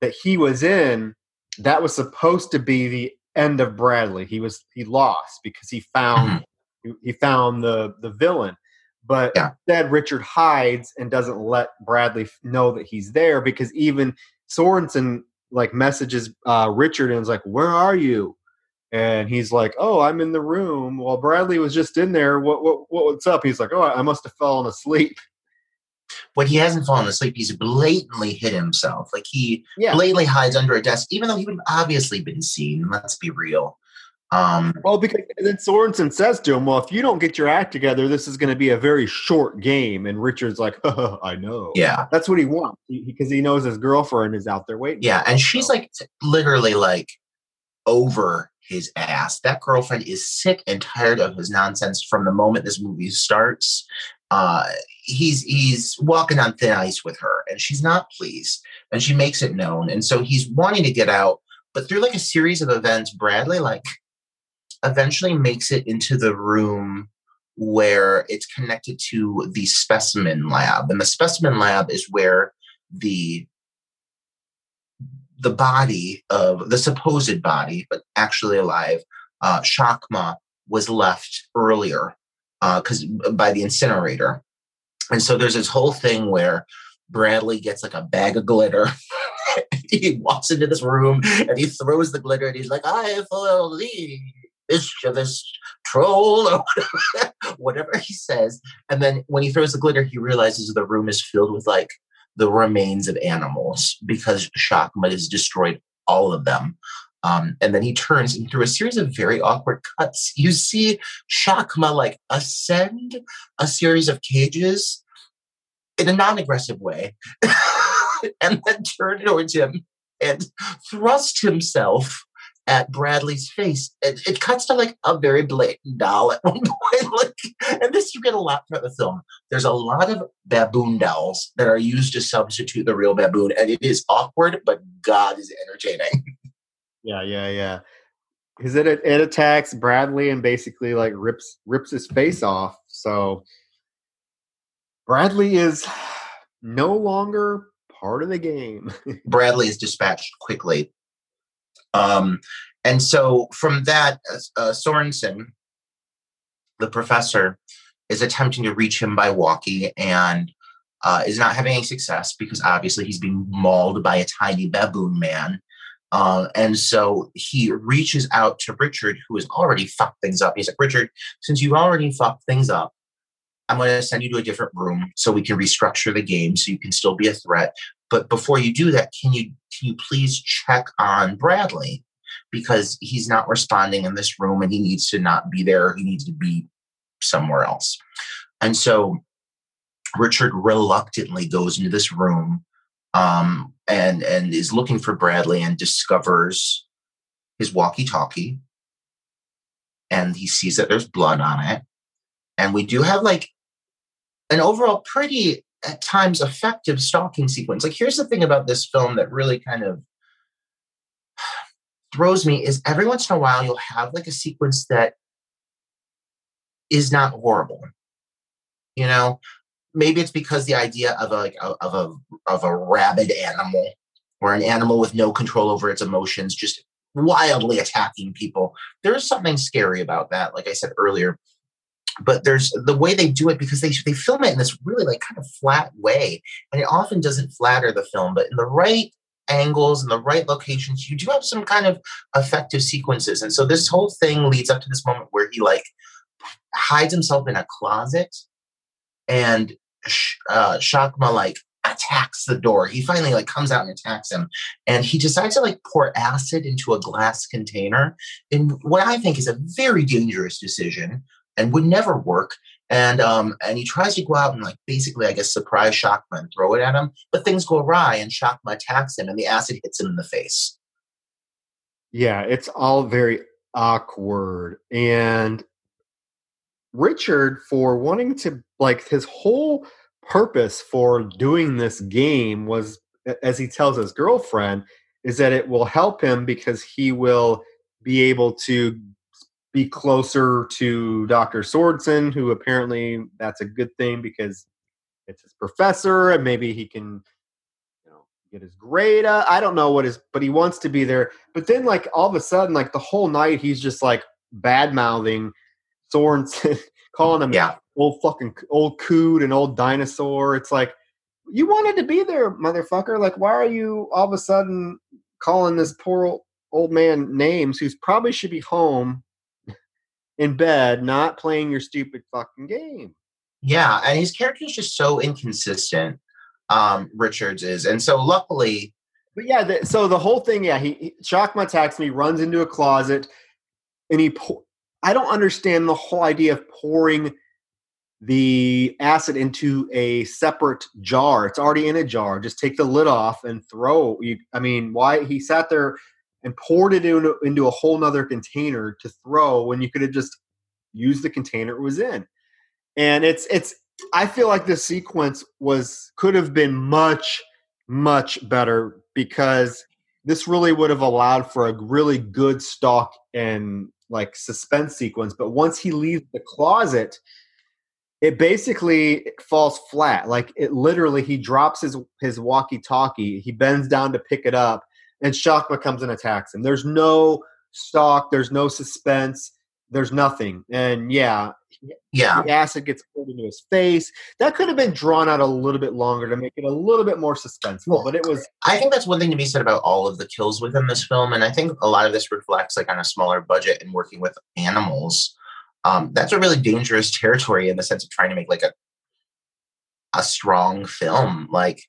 that he was in that was supposed to be the end of bradley. He was he lost because he found he- he found the the villain. But Yeah. instead, Richard hides and doesn't let Bradley know that he's there because even Sorensen like messages uh, Richard and is like, "Where are you?" And he's like, "Oh, I'm in the room." Well, Bradley was just in there. What what what's up? He's like, "Oh, I must have fallen asleep." But he hasn't fallen asleep, he's blatantly hit himself. Like he Yeah. blatantly hides under a desk, even though he would have obviously been seen. Let's be real. Um, Well, because then Sorensen says to him, "Well, if you don't get your act together, this is going to be a very short game." And Richard's like, [laughs] "I know." yeah, That's what he wants because he knows his girlfriend is out there waiting. yeah, and she's so. like literally like over his ass. That girlfriend is sick and tired of his nonsense from the moment this movie starts. Uh, he's he's walking on thin ice with her, and she's not pleased, and she makes it known, and so he's wanting to get out, but through like a series of events, Bradley like eventually makes it into the room where it's connected to the specimen lab, and the specimen lab is where the the body of the supposed body, but actually alive, uh, Shakma was left earlier because by the incinerator, and so there's this whole thing where Bradley gets like a bag of glitter. [laughs] he walks into this room and he throws the glitter and he's like, "I follow thee, mischievous troll," [laughs] or whatever, whatever he says. And then when he throws the glitter, he realizes the room is filled with like the remains of animals because Shakma has destroyed all of them. Um, and then he turns and through a series of very awkward cuts, you see Shakma like ascend a series of cages in a non-aggressive way, [laughs] and then turn towards him and thrust himself at Bradley's face. It, it cuts to like a very blatant doll at [laughs] one point. Like, and this you get a lot throughout the film. There's a lot of baboon dolls that are used to substitute the real baboon, and it is awkward, but God is entertaining. [laughs] Yeah, yeah, yeah. Because it it attacks Bradley and basically like rips rips his face off. So Bradley is [sighs] no longer part of the game. [laughs] Bradley is dispatched quickly. Um, and so from that, uh, Sorensen, the professor, is attempting to reach him by walkie and uh, is not having any success because obviously he's being mauled by a tiny baboon man. Uh, and so he reaches out to Richard, who has already fucked things up. He's like, Richard, since you've already fucked things up, I'm going to send you to a different room so we can restructure the game so you can still be a threat. But before you do that, can you can you please check on Bradley because he's not responding in this room and he needs to not be there. He needs to be somewhere else. And so Richard reluctantly goes into this room um, and and is looking for Bradley and discovers his walkie-talkie, and he sees that there's blood on it. And we do have like an overall pretty at times effective stalking sequence. Like here's the thing about this film that really kind of [sighs] throws me is every once in a while you'll have like a sequence that is not horrible. You know, maybe it's because the idea of a like of a of a rabid animal or an animal with no control over its emotions just wildly attacking people. There is something scary about that, like I said earlier. But there's the way they do it because they they film it in this really like kind of flat way, and it often doesn't flatter the film. But in the right angles and the right locations, you do have some kind of effective sequences. And so this whole thing leads up to this moment where he like hides himself in a closet and uh, Shakma like attacks the door. He finally like comes out and attacks him, and he decides to like pour acid into a glass container in what I think is a very dangerous decision and would never work. And um, and he tries to go out and like basically, I guess, surprise Shakma and throw it at him, but things go awry, and Shakma attacks him, and the acid hits him in the face. Yeah, it's all very awkward. And Richard, for wanting to, like, his whole purpose for doing this game was, as he tells his girlfriend, is that it will help him because he will be able to be closer to Dr. Swordson, who apparently that's a good thing because it's his professor and maybe he can you know get his grade up. I don't know what is but he wants to be there. But then like all of a sudden, like the whole night he's just like bad mouthing Sorensen [laughs] calling him Yeah. old fucking old coot and old dinosaur. It's like you wanted to be there, motherfucker. Like, why are you all of a sudden calling this poor old, old man names who's probably should be home in bed, not playing your stupid fucking game? Yeah, and his character is just so inconsistent. Um, Richards is, and so luckily, But yeah, the, so the whole thing, yeah, he, he Shakma attacks me, runs into a closet, and he. Pour, I don't understand the whole idea of pouring the acid into a separate jar. It's already in a jar. Just take the lid off and throw. You, I mean, why he sat there and poured it into, into a whole nother container to throw when you could have just used the container it was in. And it's it's. I feel like this sequence was could have been much much better because this really would have allowed for a really good stalk and like suspense sequence. But once he leaves the closet, it basically falls flat. Like it literally, he drops his his walkie-talkie. He bends down to pick it up, and Shakma comes and attacks him. There's no stalk. There's no suspense. There's nothing. And yeah, yeah, the acid gets poured into his face. That could have been drawn out a little bit longer to make it a little bit more suspenseful. Well, but it was I think that's one thing to be said about all of the kills within this film, and I think a lot of this reflects like on a smaller budget and working with animals. Um, that's a really dangerous territory in the sense of trying to make like a a strong film. Like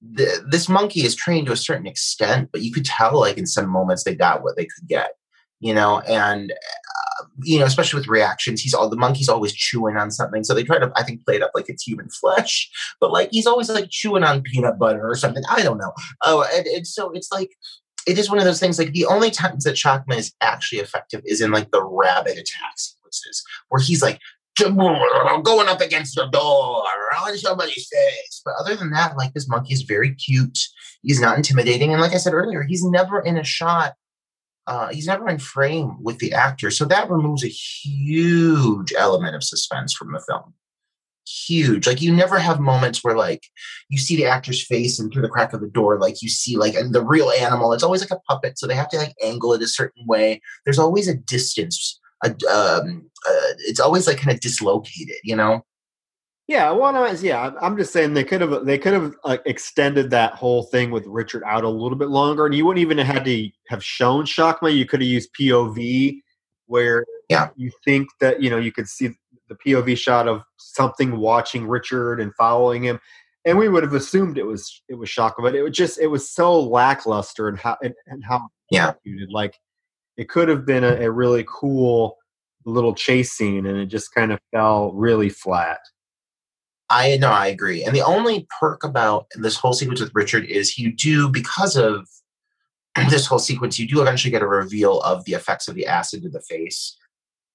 this monkey is trained to a certain extent, but you could tell like in some moments they got what they could get, you know, and uh, you know, especially with reactions, he's all the monkey's always chewing on something, so they try to I think play it up like it's human flesh, but like he's always like chewing on peanut butter or something. I don't know. Oh, and, and so it's like it is one of those things. Like the only times that Shakma is actually effective is in like the rabbit attack sequences where he's like going up against the door on somebody's face. But other than that, like this monkey is very cute. He's not intimidating, and like I said earlier, he's never in a shot. Uh, he's never in frame with the actor, so that removes a huge element of suspense from the film huge. Like you never have moments where like you see the actor's face and through the crack of the door, like you see like the real animal. It's always like a puppet, so they have to like angle it a certain way. There's always a distance. A, um, uh, it's always like kind of dislocated, you know. Yeah, well, no, yeah. I'm- just saying they could have they could have uh, extended that whole thing with Richard out a little bit longer, and you wouldn't even have had to have shown Shakma. You could have used POV, where Yeah. you think that you know you could see the POV shot of something watching Richard and following him, and we would have assumed it was it was Shakma, but it was just it was so lackluster and how and, and how Yeah. executed. Like it could have been a, a really cool little chase scene, and it just kind of fell really flat. I know, I agree. And the only perk about this whole sequence with Richard is you do, because of [clears throat] this whole sequence, you do eventually get a reveal of the effects of the acid to the face.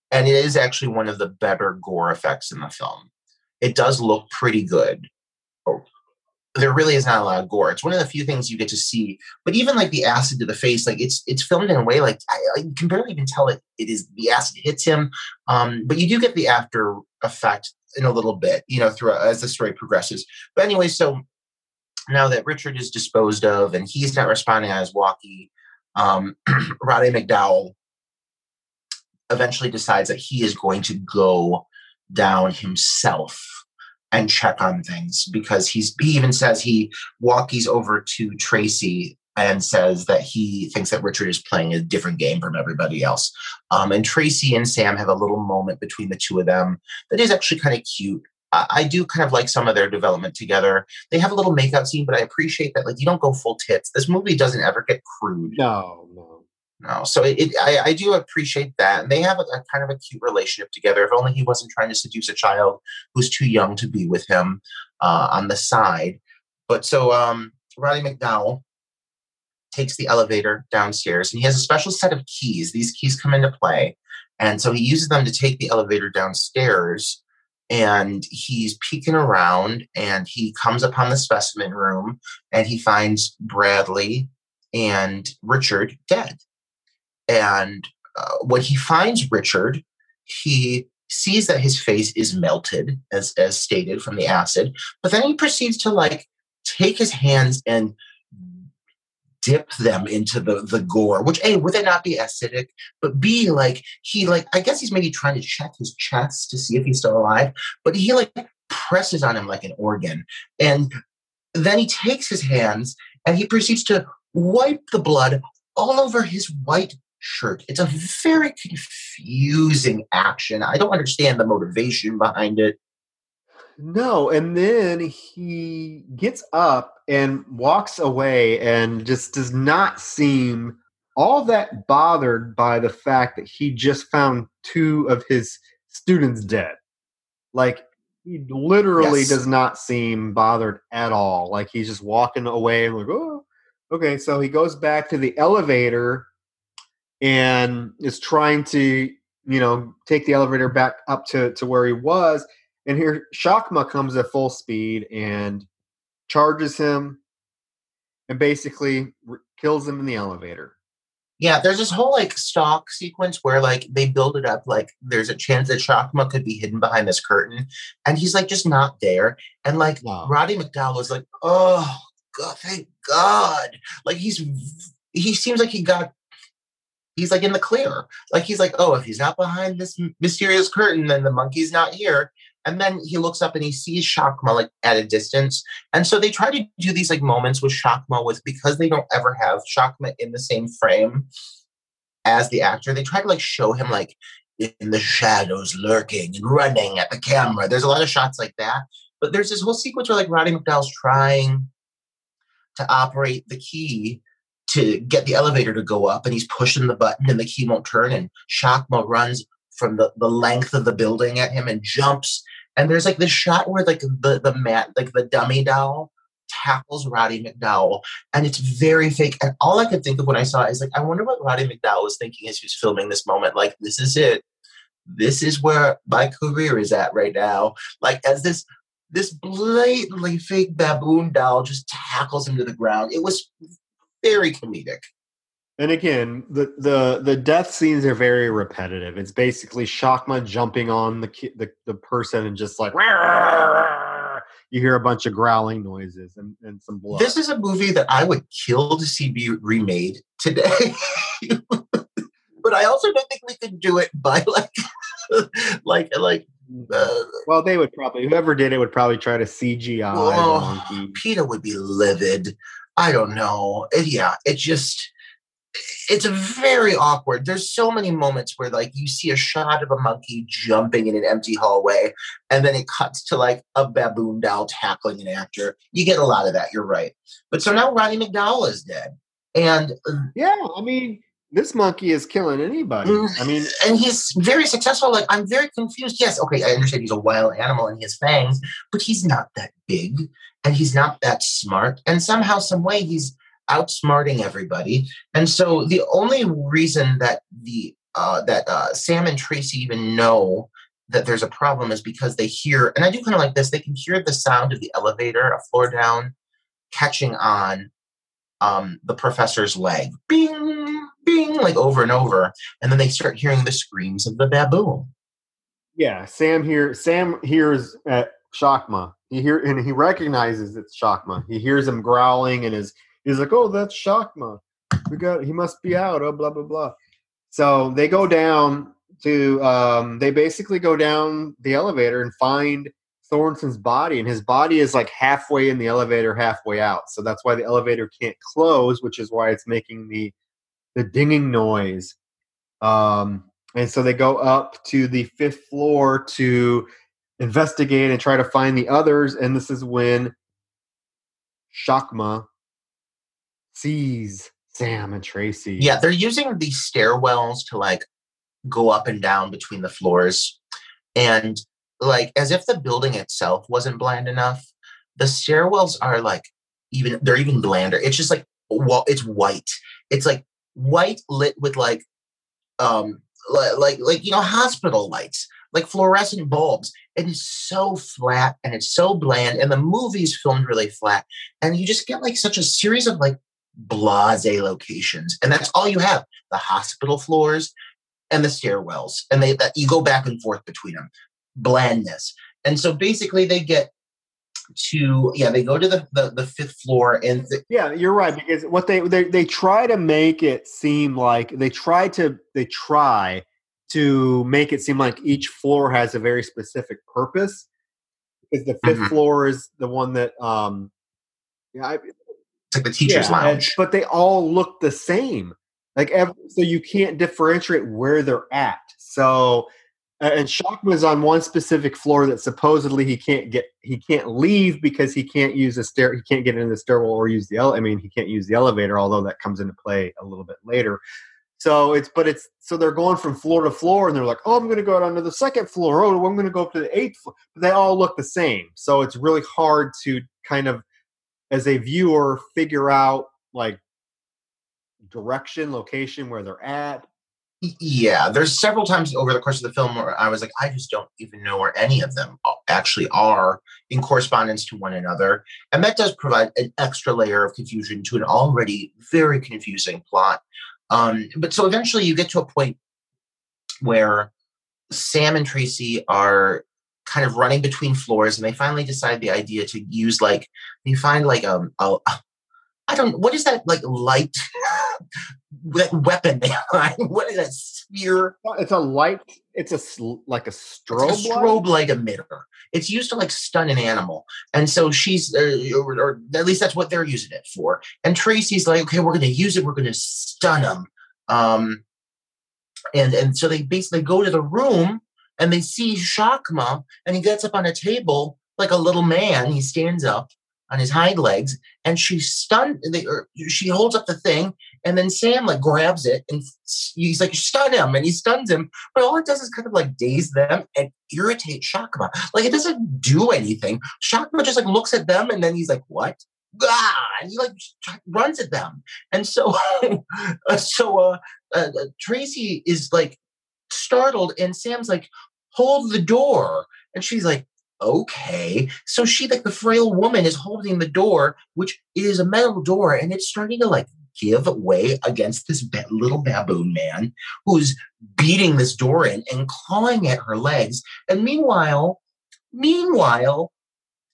And it is actually one of the better gore effects in the film. It does look pretty good. Oh, There really is not a lot of gore. It's one of the few things you get to see. But even like the acid to the face, like it's it's filmed in a way like I, I can barely even tell it. It is the acid hits him, um, but you do get the after effect in a little bit, you know, through as the story progresses. But anyway, so now that Richard is disposed of and he's not responding on his walkie, um, [clears throat] Roddy McDowall eventually decides that he is going to go down himself and check on things because he's he even says he walkies over to Tracy and says that he thinks that Richard is playing a different game from everybody else. Um, and Tracy and Sam have a little moment between the two of them that is actually kind of cute. I, do kind of like some of their development together. They have a little makeout scene, but I appreciate that like you don't go full tits. This movie doesn't ever get crude. No, no. No, so it, it I, I do appreciate that. And they have a, a kind of a cute relationship together. If only he wasn't trying to seduce a child who's too young to be with him uh, on the side. But so um, McDowall takes the elevator downstairs and he has a special set of keys. These keys come into play. And so he uses them to take the elevator downstairs and he's peeking around and he comes upon the specimen room and he finds Bradley and Richard dead. And uh, when he finds Richard, he sees that his face is melted, as as stated from the acid. But then he proceeds to like take his hands and dip them into the the gore. Which a would it not be acidic? But b like he like I guess he's maybe trying to check his chest to see if he's still alive. But he like presses on him like an organ, and then he takes his hands and he proceeds to wipe the blood all over his white shirt. It's a very confusing action. I don't understand the motivation behind it. No, and then he gets up and walks away and just does not seem all that bothered by the fact that he just found two of his students dead. Like he literally yes. does not seem bothered at all. Like he's just walking away and like, oh, okay. So he goes back to the elevator and is trying to, you know, take the elevator back up to, to where he was and here Shakma comes at full speed and charges him and basically kills him in the elevator. Yeah, there's this whole like stock sequence where like they build it up like there's a chance that Shakma could be hidden behind this curtain, and he's like just not there. And like wow. Roddy McDowall is like, oh god, thank God! Like he's he seems like he got he's like in the clear. Like he's like, oh, if he's not behind this mysterious curtain, then the monkey's not here. And then he looks up and he sees Shakma like at a distance. And so they try to do these like moments with Shakma with because they don't ever have Shakma in the same frame as the actor. They try to like show him like in the shadows lurking and running at the camera. There's a lot of shots like that. But there's this whole sequence where like Roddy McDowall's trying to operate the key to get the elevator to go up and he's pushing the button and the key won't turn and Shakma runs from the, the length of the building at him and jumps and there's like this shot where like the the mat like the dummy doll tackles Roddy McDowall. and it's very fake. And all I could think of when I saw it is like, I wonder what Roddy McDowall was thinking as he was filming this moment. Like, this is it. This is where my career is at right now. Like, as this this blatantly fake baboon doll just tackles him to the ground. It was very comedic. And again, the, the the death scenes are very repetitive. It's basically Shakma jumping on the the, the person and just like you hear a bunch of growling noises and, and some blood. This is a movie that I would kill to see be remade today. [laughs] but I also don't think we could do it by like [laughs] like like uh, well, they would probably whoever did it would probably try to CGI. Oh, Peter would be livid. I don't know. It, yeah, it just it's a very awkward. There's so many moments where like you see a shot of a monkey jumping in an empty hallway, and then it cuts to like a baboon doll tackling an actor. You get a lot of that. You're right. But so now Roddy McDowall is dead, and uh, yeah, I mean this monkey is killing anybody. Mm, I mean, and he's very successful. Like I'm very confused. Yes, okay, I understand he's a wild animal and he has fangs, but he's not that big and he's not that smart. And somehow, some way, he's outsmarting everybody. And so the only reason that the uh, that uh, Sam and Tracy even know that there's a problem is because they hear, and I do kind of like this. They can hear the sound of the elevator a floor down, catching on um, the professor's leg, bing, bing, like over and over, and then they start hearing the screams of the baboon. Yeah, Sam here. Sam hears at Shakma. He hear and he recognizes it's Shakma. He hears him growling and is He's like, oh, that's Shakma. We got he must be out. Oh, blah blah blah. So they go down to um, they basically go down the elevator and find Thornson's body, and his body is like halfway in the elevator, halfway out. So that's why the elevator can't close, which is why it's making the the dinging noise. Um, and so they go up to the fifth floor to investigate and try to find the others. And this is when Shakma sees Sam and Tracy. Yeah, they're using these stairwells to like go up and down between the floors. And like as if the building itself wasn't bland enough, the stairwells are like even they're even blander. It's just like well, it's white. It's like white lit with like um like like you know hospital lights like fluorescent bulbs and it's so flat and it's so bland and the movie's filmed really flat and you just get like such a series of like blase locations. And that's all you have the hospital floors and the stairwells. And they that you go back and forth between them. Blandness. And so basically they get to yeah they go to the the, the fifth floor and th- Yeah, you're right because what they they they try to make it seem like they try to they try to make it seem like each floor has a very specific purpose. Because the 5th Mhm. floor is the one that um yeah, I, it's like the teacher's yeah, and- lounge but they all look the same. Like ev so you can't differentiate where they're at. So and Shakma's on one specific floor that supposedly he can't get he can't leave because he can't use the stair he can't get into the stairwell or use the ele- I mean he can't use the elevator although that comes into play a little bit later. So it's but it's so they're going from floor to floor and they're like oh I'm going to go down to the second floor oh I'm going to go up to the eighth floor but they all look the same. So it's really hard to kind of as a viewer figure out like direction location where they're at yeah there's several times over the course of the film where i was like i just don't even know where any of them actually are in correspondence to one another. And that does provide an extra layer of confusion to an already very confusing plot. Um, but so eventually you get to a point where sam and tracy are kind of running between floors and they finally decide the idea to use like they find like um a, I don't what is that like light that weapon they [laughs] find? What is that sphere it's a light it's a like a it's strobe, like a strobe light? emitter. It's used to like stun an animal. And so she's uh, or, or at least that's what they're using it for. And tracy's like okay we're going to use it we're going to stun them. um and and so they basically go to the room and they see Shakma and he gets up on a table like a little man. He stands up on his hind legs and she stunned they, or she holds up the thing and then sam like grabs it and he's like stun him and he stuns him but all it does is kind of like daze them and irritate Shakma. Like it doesn't do anything. Shakma just like looks at them and then he's like, "What?" Ah, and he like runs at them. And so, [laughs] uh, so uh, uh, uh, Tracy is like startled, and Sam's like, "Hold the door," and she's like. Okay, so she, like the frail woman, is holding the door, which is a metal door, and it's starting to like give way against this ba- little baboon man who's beating this door in and clawing at her legs. And meanwhile, meanwhile,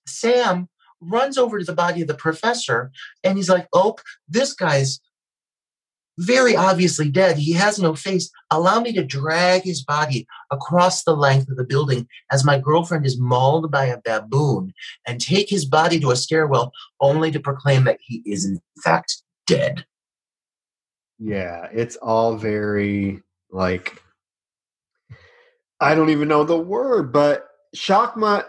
Sam runs over to the body of the professor and he's like, Oh, this guy's very obviously dead. He has no face. Allow me to drag his body across the length of the building as my girlfriend is mauled by a baboon and take his body to a stairwell only to proclaim that he is in fact dead. yeah it's all very like i don't even know the word but Shakma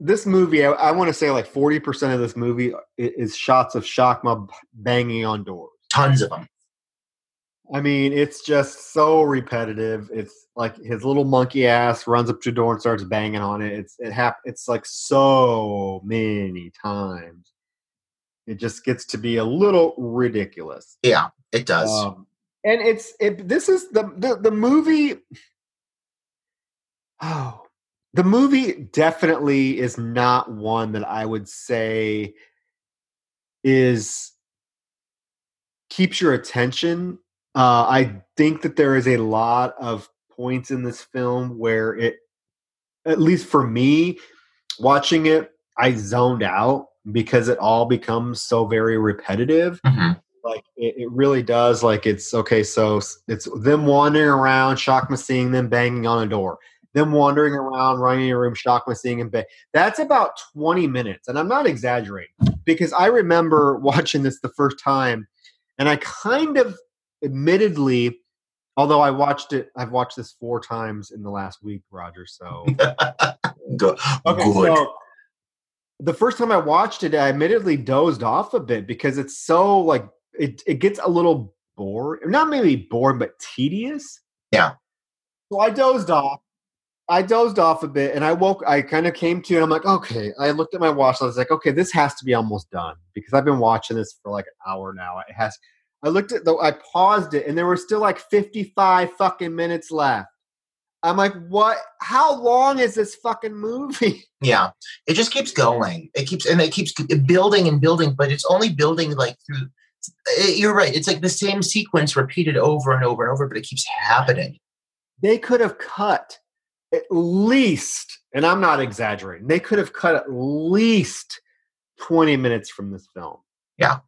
this movie i, I want to say like 40% of this movie i- is shots of Shakma banging on doors Tons of them. I mean, it's just so repetitive. It's like his little monkey ass runs up to a door and starts banging on it. It's it hap- It's like so many times. It just gets to be a little ridiculous. Yeah, it does. Um, and it's it. This is the the the movie. Oh, the movie definitely is not one that I would say is keeps your attention. Uh, I think that there is a lot of points in this film where it, at least for me, watching it, I zoned out because it all becomes so very repetitive Mhm. like it, it really does like it's okay so it's them wandering around Shakma seeing them banging on a door them wandering around running in a room Shakma seeing them bang that's about 20 minutes and i'm not exaggerating because i remember [laughs] watching this the first time and i kind of admittedly although i watched it i've watched this four times in the last week roger so [laughs] Okay, Good. so the first time I watched it, I admittedly dozed off a bit because it's so like it it gets a little bored. Not maybe bored, but tedious. Yeah. So I dozed off. I dozed off a bit and I woke I kind of came to and I'm like, okay. I looked at my watch. I was like, okay, this has to be almost done because I've been watching this for like an hour now. It has I looked at the I paused it and there were still like 55 fucking minutes left. I'm like, what? How long is this fucking movie? [laughs] Yeah, it just keeps going. It keeps and it keeps building and building, but it's only building like through. eh, You're right. It's like the same sequence repeated over and over and over, but it keeps happening. they could have cut at least, and I'm not exaggerating, they could have cut at least 20 minutes from this film. Yeah.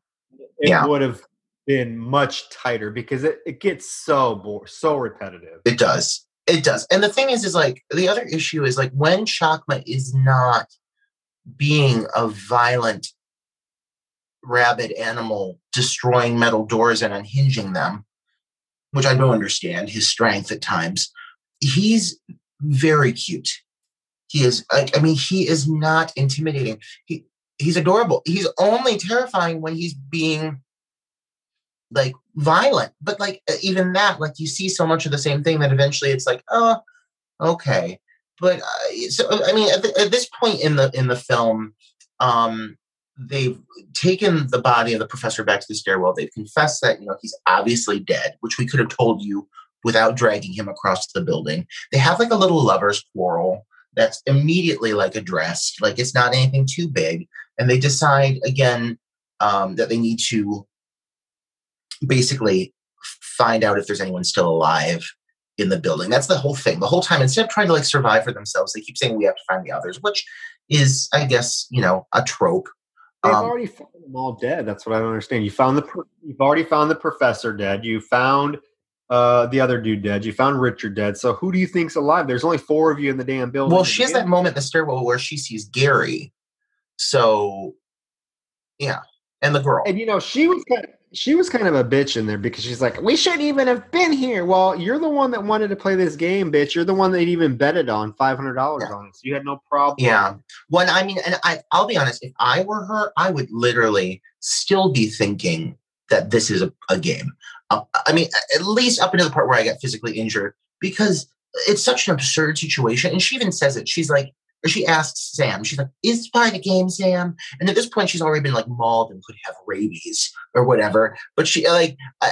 It Yeah. would have been much tighter because it, it gets so bore, so repetitive. It does. It does. And the thing is, is like the other issue is like when Shakma is not being a violent rabid animal destroying metal doors and unhinging them, which I don't understand his strength at times, he's very cute. He is I mean, he is not intimidating. He he's adorable. He's only terrifying when he's being like violent. But like uh, even that, like you see so much of the same thing that eventually it's like, oh, okay. But uh, so I mean, at, the, at this point in the in the film, um, they've taken the body of the professor back to the stairwell. They've confessed that you know he's obviously dead, which we could have told you without dragging him across the building. They have like a little lovers quarrel that's immediately like addressed, like it's not anything too big, and they decide again um, that they need to basically find out if there's anyone still alive in the building. That's the whole thing. The whole time, instead of trying to like survive for themselves, they keep saying we have to find the others, which is, I guess, you know, a trope. They've Um, already found them all dead. That's what I don't understand. You found the pro- you've already found the professor dead. You found uh, the other dude dead. You found Richard dead. So who do you think's alive? There's only four of you in the damn building. Well, she has that moment in the stairwell where she sees Gary. So, yeah, and the girl. And you know, she was kind of, she was kind of a bitch in there because she's like, "We shouldn't even have been here." Well, you're the one that wanted to play this game, bitch. You're the one that even betted on five hundred dollars Yeah. on it. So you had no problem. Yeah. When I mean, and I, I'll be honest, if I were her, I would literally still be thinking that this is a, a game. Uh, I mean, at least up until the part where I got physically injured, because it's such an absurd situation. And she even says it. She's like, or she asks Sam, she's like, is part the game, Sam? And at this point, she's already been like mauled and could have rabies or whatever. But she, like, I,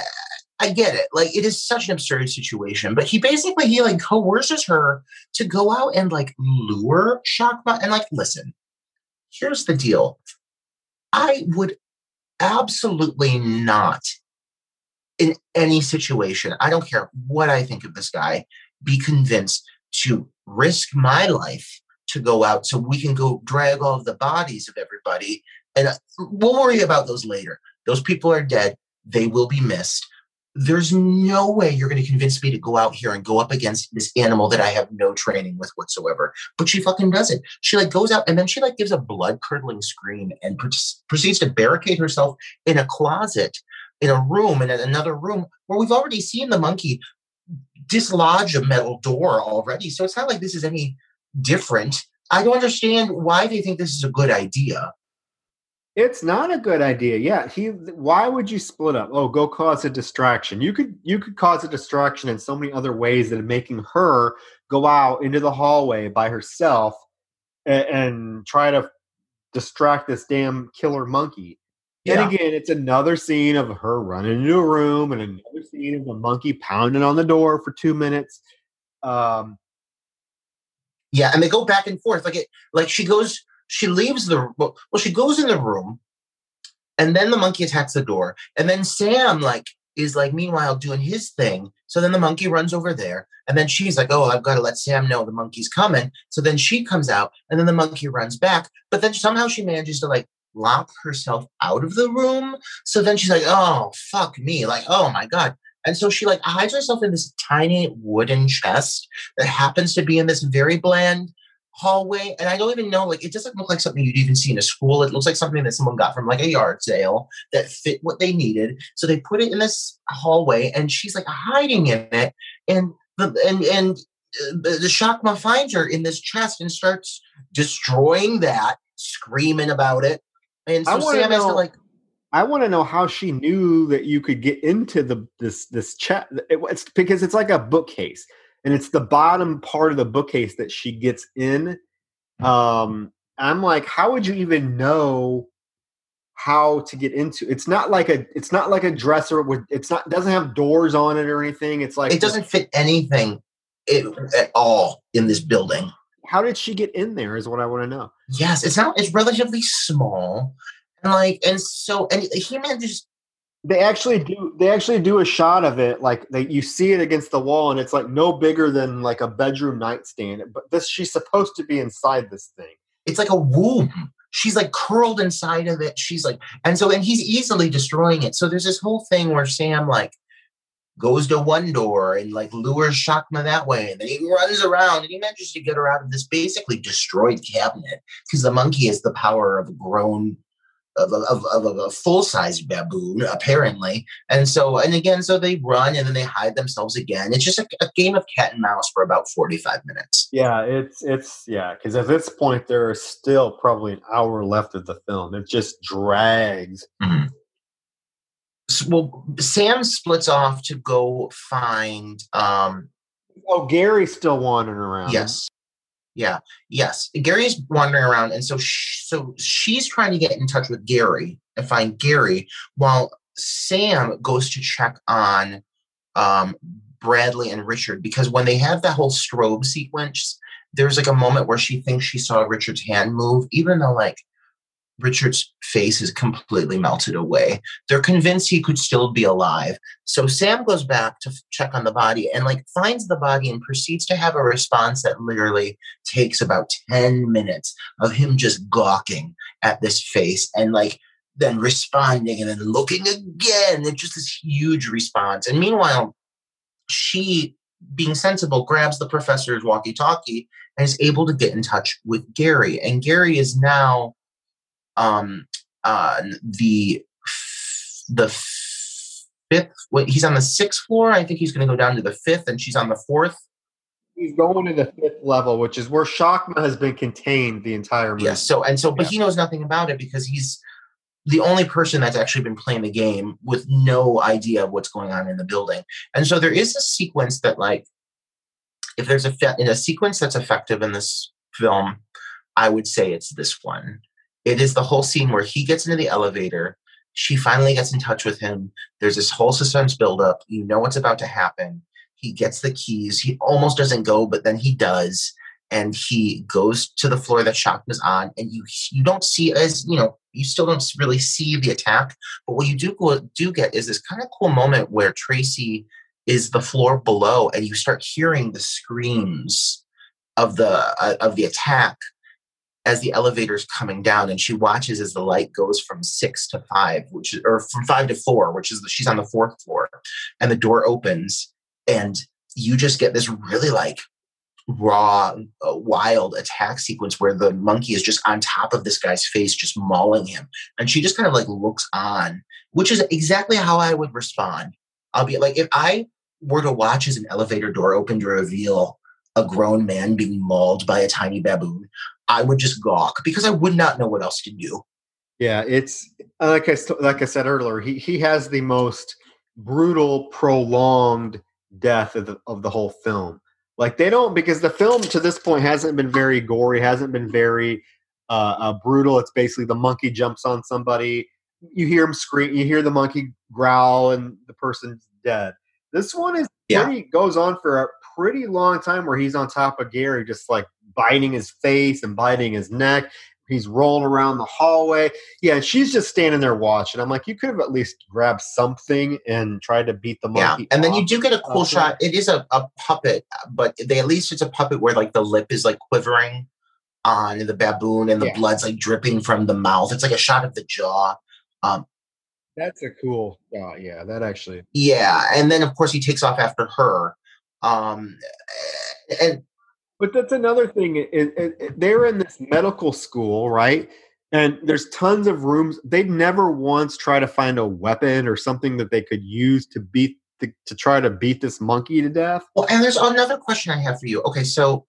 I get it. Like, it is such an absurd situation. But he basically, he like coerces her to go out and like lure Shakma. And like, listen, here's the deal. I would absolutely not, in any situation, I don't care what I think of this guy, be convinced to risk my life to go out so we can go drag all the bodies of everybody. And uh, we'll worry about those later. Those people are dead. They will be missed. There's no way you're going to convince me to go out here and go up against this animal that I have no training with whatsoever. But she fucking does it. She like goes out and then she like gives a blood curdling scream and pr- proceeds to barricade herself in a closet in a room in another room where we've already seen the monkey dislodge a metal door already. So it's not like this is any different. I don't understand why they think this is a good idea. It's not a good idea. Yeah, he. Why would you split up? Oh, go cause a distraction. You could you could cause a distraction in so many other ways that are making her go out into the hallway by herself and, and try to distract this damn killer monkey. Yeah. And again, it's another scene of her running into a room and another scene of the monkey pounding on the door for two minutes. Um, Yeah, and they go back and forth. Like it, like she goes, she leaves the well, she goes in the room, and then the monkey attacks the door, and then Sam like is like meanwhile doing his thing. So then the monkey runs over there, and then she's like, "Oh, I've got to let Sam know the monkey's coming." So then she comes out, and then the monkey runs back, but then somehow she manages to like lock herself out of the room. So then she's like, "Oh, fuck me!" Like, "Oh my god." And so she like hides herself in this tiny wooden chest that happens to be in this very bland hallway. And I don't even know, like, it doesn't look like something you'd even see in a school. It looks like something that someone got from like a yard sale that fit what they needed. So they put it in this hallway and she's like hiding in it. And the, and, and, uh, the, the Shakma finds her in this chest and starts destroying that, screaming about it. And so Sam has to know- like, I want to know how she knew that you could get into the this this chat. It, it's because it's like a bookcase, and it's the bottom part of the bookcase that she gets in. Um, I'm like, how would you even know how to get into? It's not like a it's not like a dresser with it's not doesn't have doors on it or anything. It's like it doesn't fit anything it, at all in this building. How did she get in there? Is what I want to know. Yes, it's not. It's relatively small, and like, and so, and he manages they actually do they actually do a shot of it like they you see it against the wall and it's like no bigger than like a bedroom nightstand but this she's supposed to be inside this thing. It's like a womb. She's like curled inside of it. She's like and so and he's easily destroying it. So there's this whole thing where sam like goes to one door and like lures Shakma that way. And then he runs around and he manages to get her out of this basically destroyed cabinet because the monkey has the power of a grown of, of, of, of a full-sized baboon apparently and so and again so they run and then they hide themselves again it's just a, a game of cat and mouse for about 45 minutes yeah it's it's yeah because at this point there is still probably an hour left of the film it just drags mm-hmm well, Sam splits off to go find. Um, oh, Gary's still wandering around. Yes. Yeah. Yes. Gary's wandering around, and so sh- so she's trying to get in touch with Gary and find Gary, while Sam goes to check on um, Bradley and Richard because when they have that whole strobe sequence, there's like a moment where she thinks she saw Richard's hand move, even though like Richard's face is completely melted away. They're convinced he could still be alive. So Sam goes back to check on the body and like finds the body and proceeds to have a response that literally takes about 10 minutes of him just gawking at this face and like then responding and then looking again. It's just this huge response. And meanwhile, she being sensible grabs the professor's walkie-talkie and is able to get in touch with Gary. And Gary is now um, uh, the the fifth. He's on the sixth floor. I think he's going to go down to the fifth, and she's on the fourth. He's going to the fifth level, which is where Shakma has been contained the entire movie. Yes. So and so, but yeah. he knows nothing about it because he's the only person that's actually been playing the game with no idea of what's going on in the building. And so there is a sequence that, like, if there's a fe- in a sequence that's effective in this film, I would say it's this one. It is the whole scene where he gets into the elevator. She finally gets in touch with him. There's this whole suspense buildup. You know what's about to happen. He gets the keys. He almost doesn't go, but then he does. And he goes to the floor that Shock was on, and you you don't see as you know you still don't really see the attack. But what you do do get is this kind of cool moment where Tracy is the floor below, and you start hearing the screams of the uh, of the attack as the elevator's coming down and she watches as the light goes from six to five which is or from five to four which is the, she's on the fourth floor and the door opens and you just get this really like raw uh, wild attack sequence where the monkey is just on top of this guy's face just mauling him. And she just kind of like looks on which is exactly how i would respond. I'll be like if i were to watch as an elevator door open to reveal a grown man being mauled by a tiny baboon I would just gawk because I would not know what else to do. Yeah, it's like I like I said earlier. He he has the most brutal, prolonged death of the of the whole film. Like they don't because the film to this point hasn't been very gory, hasn't been very uh, uh, brutal. It's basically the monkey jumps on somebody, you hear him scream, you hear the monkey growl, and the person's dead. This one is yeah. pretty goes on for a pretty long time where he's on top of Gary, just like biting his face and biting his neck. He's rolling around the hallway. Yeah, and she's just standing there watching. I'm like, you could have at least grabbed something and tried to beat the monkey. Yeah, and then you do get a cool uh, shot. It is a, a puppet, but they at least it's a puppet where like the lip is like quivering on the baboon and the yeah. blood's like dripping from the mouth. It's like a shot of the jaw. Um, That's a cool. Uh, yeah, that actually. Yeah, and then of course he takes off after her. Um, and but that's another thing. It, it, it, they're in this medical school, right? And there's tons of rooms. They never once try to find a weapon or something that they could use to beat the, to try to beat this monkey to death. Well, and there's another question I have for you. Okay, so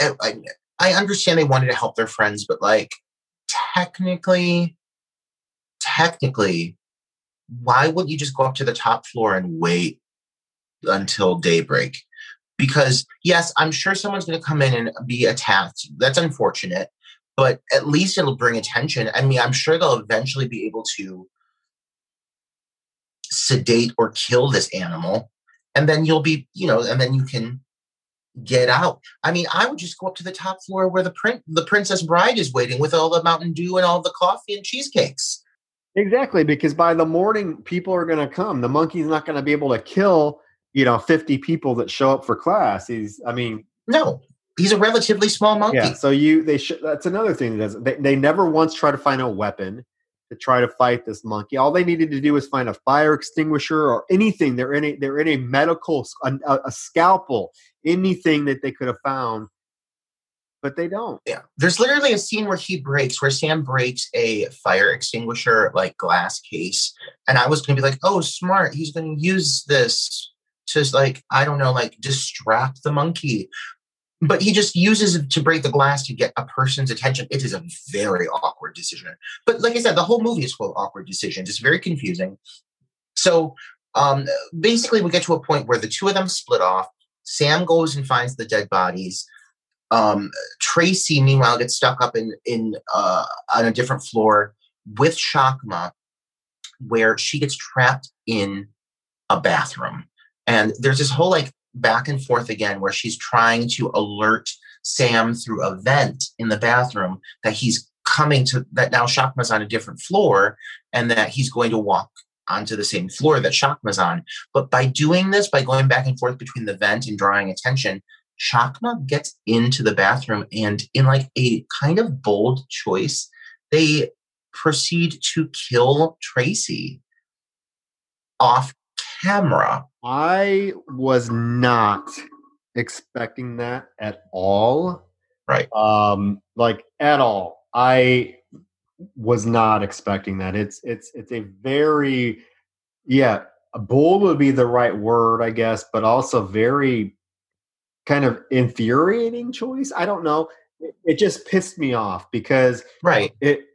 I, I understand they wanted to help their friends, but like technically, technically, why wouldn't you just go up to the top floor and wait until daybreak? Because yes, I'm sure someone's going to come in and be attacked. That's unfortunate, but at least it'll bring attention. I mean, I'm sure they'll eventually be able to sedate or kill this animal, and then you'll be, you know, and then you can get out. I mean, I would just go up to the top floor where the print the Princess Bride is waiting with all the Mountain Dew and all the coffee and cheesecakes. Exactly, because by the morning, people are going to come. The monkey's not going to be able to kill, you know, 50 people that show up for class. He's, I mean, no, he's a relatively small monkey. Yeah, so you, they should, that's another thing that does, they, they never once try to find a weapon to try to fight this monkey. All they needed to do was find a fire extinguisher or anything. They're in a, they're in a medical, a, a scalpel, anything that they could have found but they don't. Yeah. There's literally a scene where he breaks, where Sam breaks a fire extinguisher, like glass case. And I was going to be like, oh, smart. He's going to use this to, like, I don't know, like distract the monkey. But he just uses it to break the glass to get a person's attention. It is a very awkward decision. But like I said, the whole movie is full of awkward decisions. It's very confusing. So um, basically, we get to a point where the two of them split off. Sam goes and finds the dead bodies. Um, Tracy, meanwhile, gets stuck up in in uh, on a different floor with Shakma, where she gets trapped in a bathroom. And there's this whole like back and forth again where she's trying to alert Sam through a vent in the bathroom that he's coming to that now Shakma's on a different floor and that he's going to walk onto the same floor that Shakma's on. But by doing this, by going back and forth between the vent and drawing attention, Shakma gets into the bathroom and, in like a kind of bold choice, they proceed to kill Tracy off camera. I was not expecting that at all. Right. Um, like at all. I was not expecting that. It's it's it's a very yeah, a bold would be the right word, I guess, but also very kind of infuriating choice. I don't know. It, it just pissed me off because right it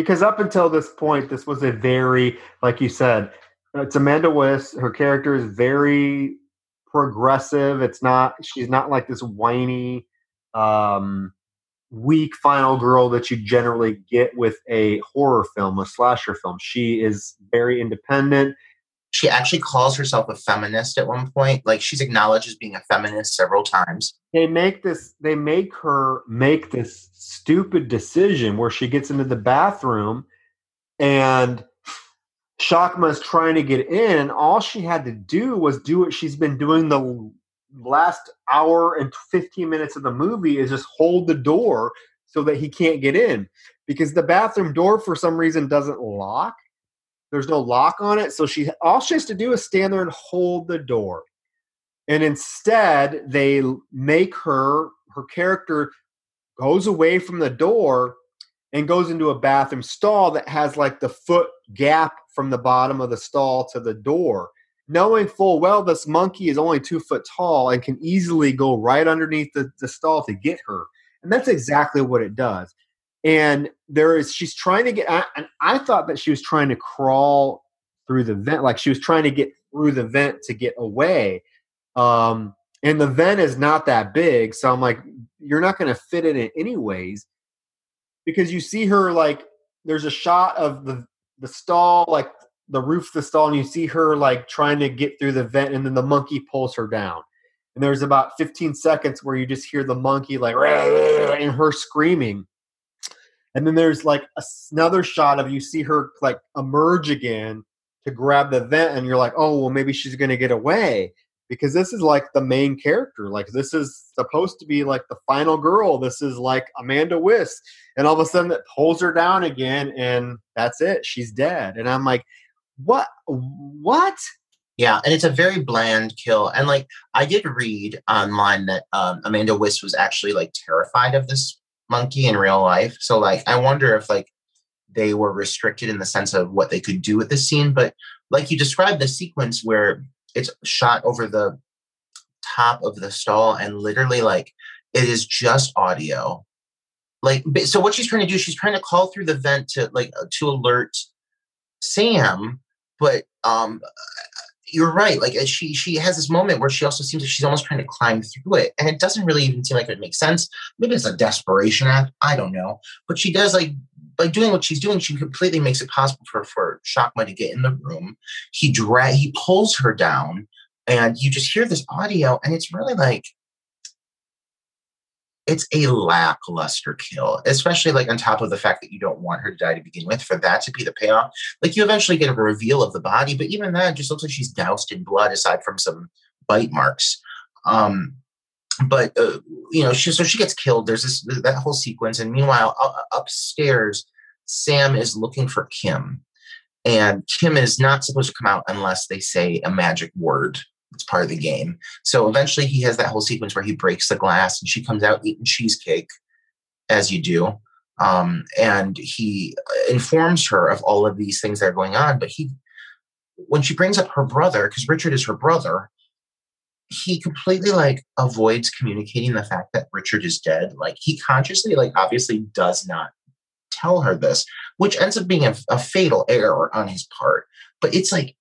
because up until this point, this was a very like you said, it's Amanda Wyss. Her character is very progressive. It's not she's not like this whiny, um, weak final girl that you generally get with a horror film, a slasher film. She is very independent she actually calls herself a feminist at one point. Like she's acknowledged as being a feminist several times. They make this they make her make this stupid decision where she gets into the bathroom and Shakma is trying to get in, and all she had to do was do what she's been doing the last hour and 15 minutes of the movie is just hold the door so that he can't get in because the bathroom door for some reason doesn't lock there's no lock on it. So she all she has to do is stand there and hold the door. And instead, they make her her character goes away from the door and goes into a bathroom stall that has like the foot gap from the bottom of the stall to the door, knowing full well this monkey is only two foot tall and can easily go right underneath the, the stall to get her. And that's exactly what it does and there is she's trying to get and i thought that she was trying to crawl through the vent like she was trying to get through the vent to get away. Um and the vent is not that big so i'm like you're not going to fit in it anyways. Because you see her like there's a shot of the the stall like the roof of the stall and you see her like trying to get through the vent and then the monkey pulls her down. And there's about 15 seconds where you just hear the monkey like [laughs] and her screaming and then there's like another shot of you see her like emerge again to grab the vent and you're like oh well maybe she's going to get away. Because this is like the main character. Like this is supposed to be like the final girl. This is like amanda wyss and all of a sudden it pulls her down again and that's it. She's dead. And i'm like what? What? Yeah, and it's a very bland kill. And like I did read online that um, Amanda Wyss was actually like terrified of this monkey in real life. So like I wonder if like they were restricted in the sense of what they could do with the scene. But like you described the sequence where it's shot over the top of the stall and literally like it is just audio. Like so what she's trying to do, she's trying to call through the vent to like to alert Sam, but um you're right. Like she she has this moment where she also seems like she's almost trying to climb through it, and it doesn't really even seem like it makes sense. Maybe it's a desperation act. I don't know, but she does like by doing what she's doing. She completely makes it possible for for Shakma to get in the room. He drag he pulls her down, and you just hear this audio, and it's really like it's a lackluster kill, especially like on top of the fact that you don't want her to die to begin with. For that to be the payoff, like you eventually get a reveal of the body, but even that just looks like she's doused in blood, aside from some bite marks. Um, but uh, you know, she so she gets killed. There's this that whole sequence, and meanwhile, uh, upstairs, Sam is looking for Kim, and Kim is not supposed to come out unless they say a magic word. It's part of the game. So eventually, he has that whole sequence where he breaks the glass, and she comes out eating cheesecake, as you do. Um, and he informs her of all of these things that are going on. But he, when she brings up her brother, because Richard is her brother, he completely like avoids communicating the fact that Richard is dead. Like he consciously, like obviously does not tell her this, which ends up being a, a fatal error on his part. But it's like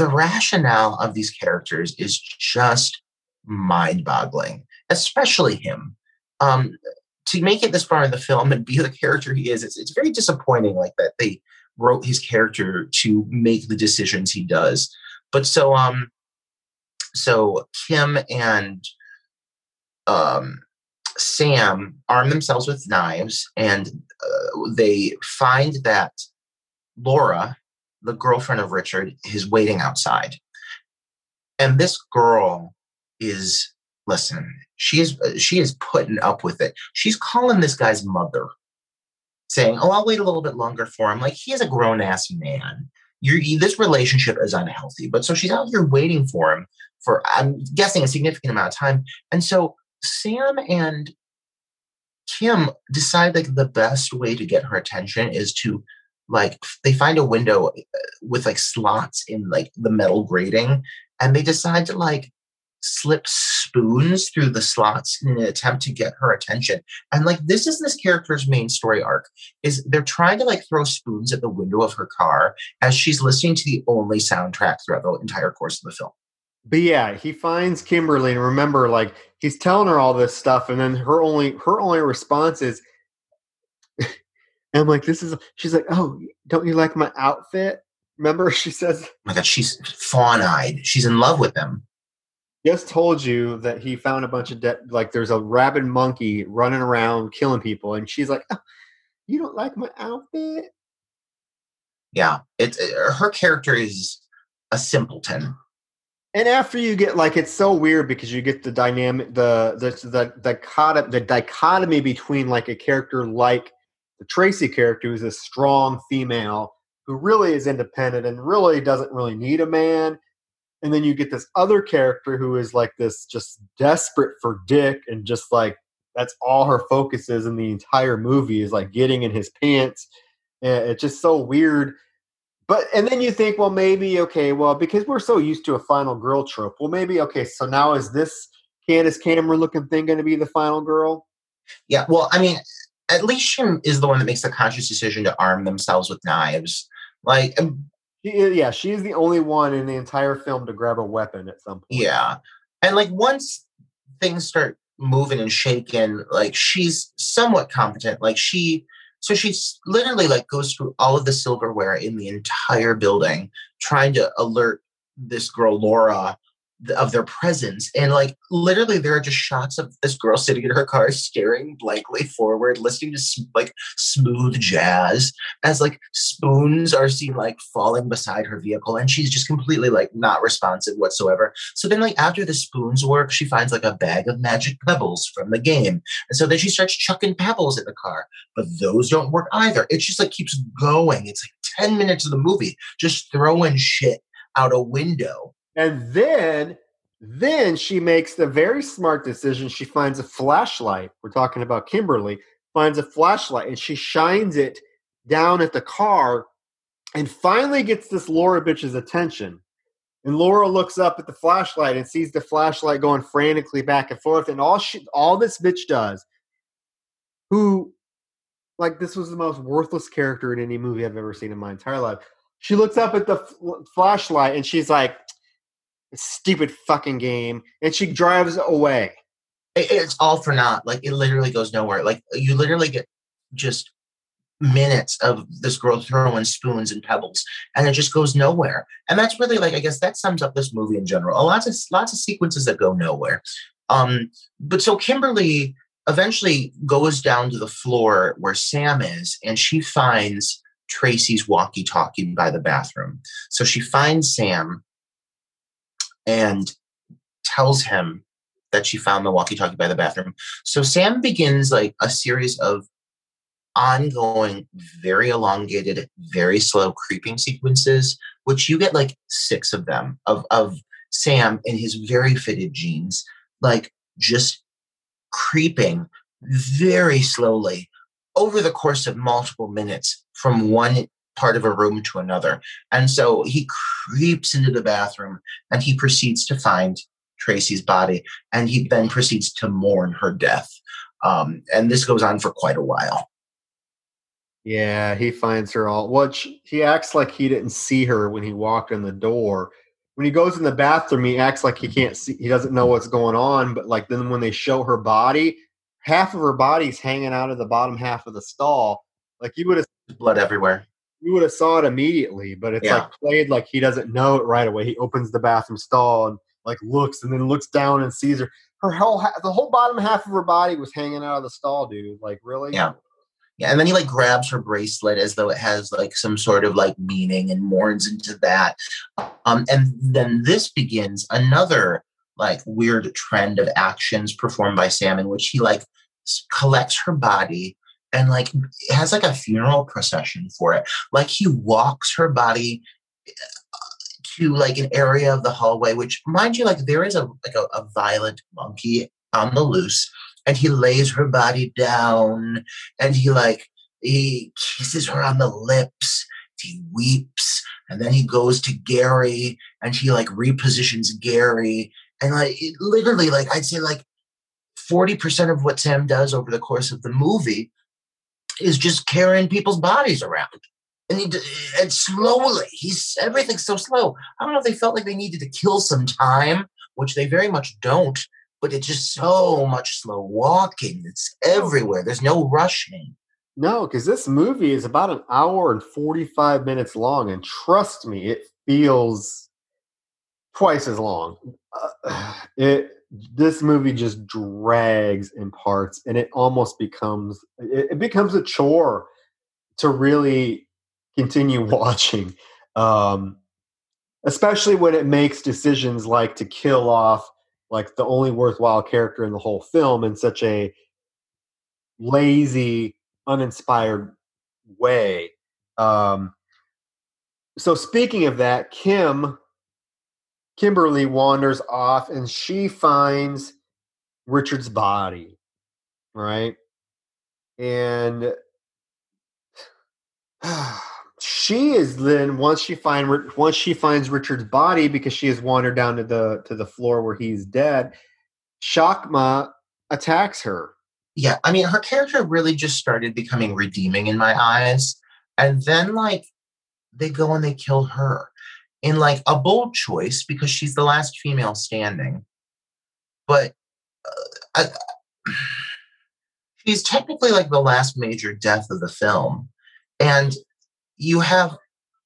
the rationale of these characters is just mind-boggling, especially him. Um, to make it this far in the film and be [laughs] the character he is, it's, it's very disappointing. Like that they wrote his character to make the decisions he does. But so um so Kim and um, Sam arm themselves with knives and uh, they find that Laura, the girlfriend of Richard, is waiting outside. And this girl is, listen, she is uh, she is putting up with it. She's calling this guy's mother, saying, "Oh, I'll wait a little bit longer for him." Like he is a grown ass man. You're, this relationship is unhealthy, but so she's out here waiting for him for I'm guessing a significant amount of time. And so Sam and Kim decide like the best way to get her attention is to like they find a window uh, with like slots in like the metal grating and they decide to like slip spoons through the slots in an attempt to get her attention. And like this is this character's main story arc is they're trying to like throw spoons at the window of her car as she's listening to the only soundtrack throughout the entire course of the film. But yeah, he finds Kimberly and remember, like he's telling her all this stuff, and then her only her only response is, "I'm like, this is." She's like, "Oh, don't you like my outfit?" Remember, [laughs] she says, oh "My God, she's fawn-eyed. She's in love with him." Just told you that he found a bunch of dead. Like, there's a rabid monkey running around killing people, and she's like, oh, "You don't like my outfit?" Yeah, it's it, her character is a simpleton and after you get like it's so weird because you get the dynamic the the the the, the dichotomy between like a character like the Tracy character who's a strong female who really is independent and really doesn't really need a man and then you get this other character who is like this just desperate for dick and just like that's all her focus is in the entire movie is like getting in his pants and it's just so weird but and then you think, well, maybe okay, well, because we're so used to a final girl trope. Well, maybe okay. So now is this Candace Cameron looking thing going to be the final girl? Yeah. Well, I mean, at least she is the one that makes the conscious decision to arm themselves with knives. Like, um, she is, yeah, she is the only one in the entire film to grab a weapon at some point. Yeah, and like once things start moving and shaking, like she's somewhat competent. Like she so she literally like goes through all of the silverware in the entire building, trying to alert this girl Laura of their presence. And like literally, there are just shots of this girl sitting in her car, staring blankly forward, listening to like smooth jazz as like spoons are seen like falling beside her vehicle. And she's just completely like not responsive whatsoever. So then, like, after the spoons work, she finds like a bag of magic pebbles from the game. And so then she starts chucking pebbles at the car, but those don't work either. It just like keeps going. It's like 10 minutes of the movie just throwing shit out a window and then then she makes the very smart decision. She finds a flashlight. We're talking about Kimberly, finds a flashlight and she shines it down at the car and finally gets this Laura bitch's attention. And Laura looks up at the flashlight and sees the flashlight going frantically back and forth. And all she, all this bitch does, who, like, this was the most worthless character in any movie I've ever seen in my entire life. She looks up at the f- flashlight and she's like, stupid fucking game, and she drives away. It's all for naught. Like it literally goes nowhere. Like you literally get just minutes of this girl throwing spoons and pebbles and it just goes nowhere and that's really like i guess that sums up this movie in general A lots of lots of sequences that go nowhere um but so kimberly eventually goes down to the floor where sam is and she finds tracy's walkie talkie by the bathroom so she finds sam and tells him that she found the walkie talkie by the bathroom. So sam begins like a series of ongoing, very elongated, very slow creeping sequences, which you get like six of them of, of Sam in his very fitted jeans, like just creeping very slowly over the course of multiple minutes from one part of a room to another. And so he creeps into the bathroom and he proceeds to find Tracy's body and he then proceeds to mourn her death. Um, and this goes on for quite a while. Yeah, he finds her all. What he acts like he didn't see her when he walked in the door. When he goes in the bathroom, he acts like he can't see. He doesn't know what's going on. But like then when they show her body, half of her body's hanging out of the bottom half of the stall. Like you would have blood everywhere. You would have saw it immediately, but it's yeah. like played like he doesn't know it right away. He opens the bathroom stall and like looks and then looks down and sees her. Her whole the whole bottom half of her body was hanging out of the stall, dude. Like really? Yeah. Yeah, and then he like grabs her bracelet as though it has like some sort of like meaning and mourns into that. Um, and then this begins another like weird trend of actions performed by Sam in which he like collects her body and like has like a funeral procession for it. Like he walks her body uh, to like an area of the hallway, which mind you, like there is a like a, a violent monkey on the loose and he lays her body down and he like he kisses her on the lips he weeps and then he goes to gary and he like repositions gary and like literally like i'd say like 40% of what sam does over the course of the movie is just carrying people's bodies around and he and slowly he's everything's so slow i don't know if they felt like they needed to kill some time which they very much don't but it's just so much slow walking. It's everywhere. There's no rushing. No, because this movie is about an hour and 45 minutes long. And trust me, it feels twice as long. Uh, [sighs] it this movie just drags in parts and it almost becomes it, becomes a chore to really continue [laughs] watching um, especially when it makes decisions like to kill off like the only worthwhile character in the whole film in such a lazy, uninspired way. Um, so speaking of that, Kim Kimberly wanders off and she finds Richard's body, right? And [sighs] she is then once she find once she finds Richard's body because she has wandered down to the to the floor where he's dead. Shakma attacks her. Yeah, I mean, her character really just started becoming redeeming in my eyes, and then like they go and they kill her in like a bold choice because she's the last female standing, but uh, I, [sighs] she's technically like the last major death of the film, and you have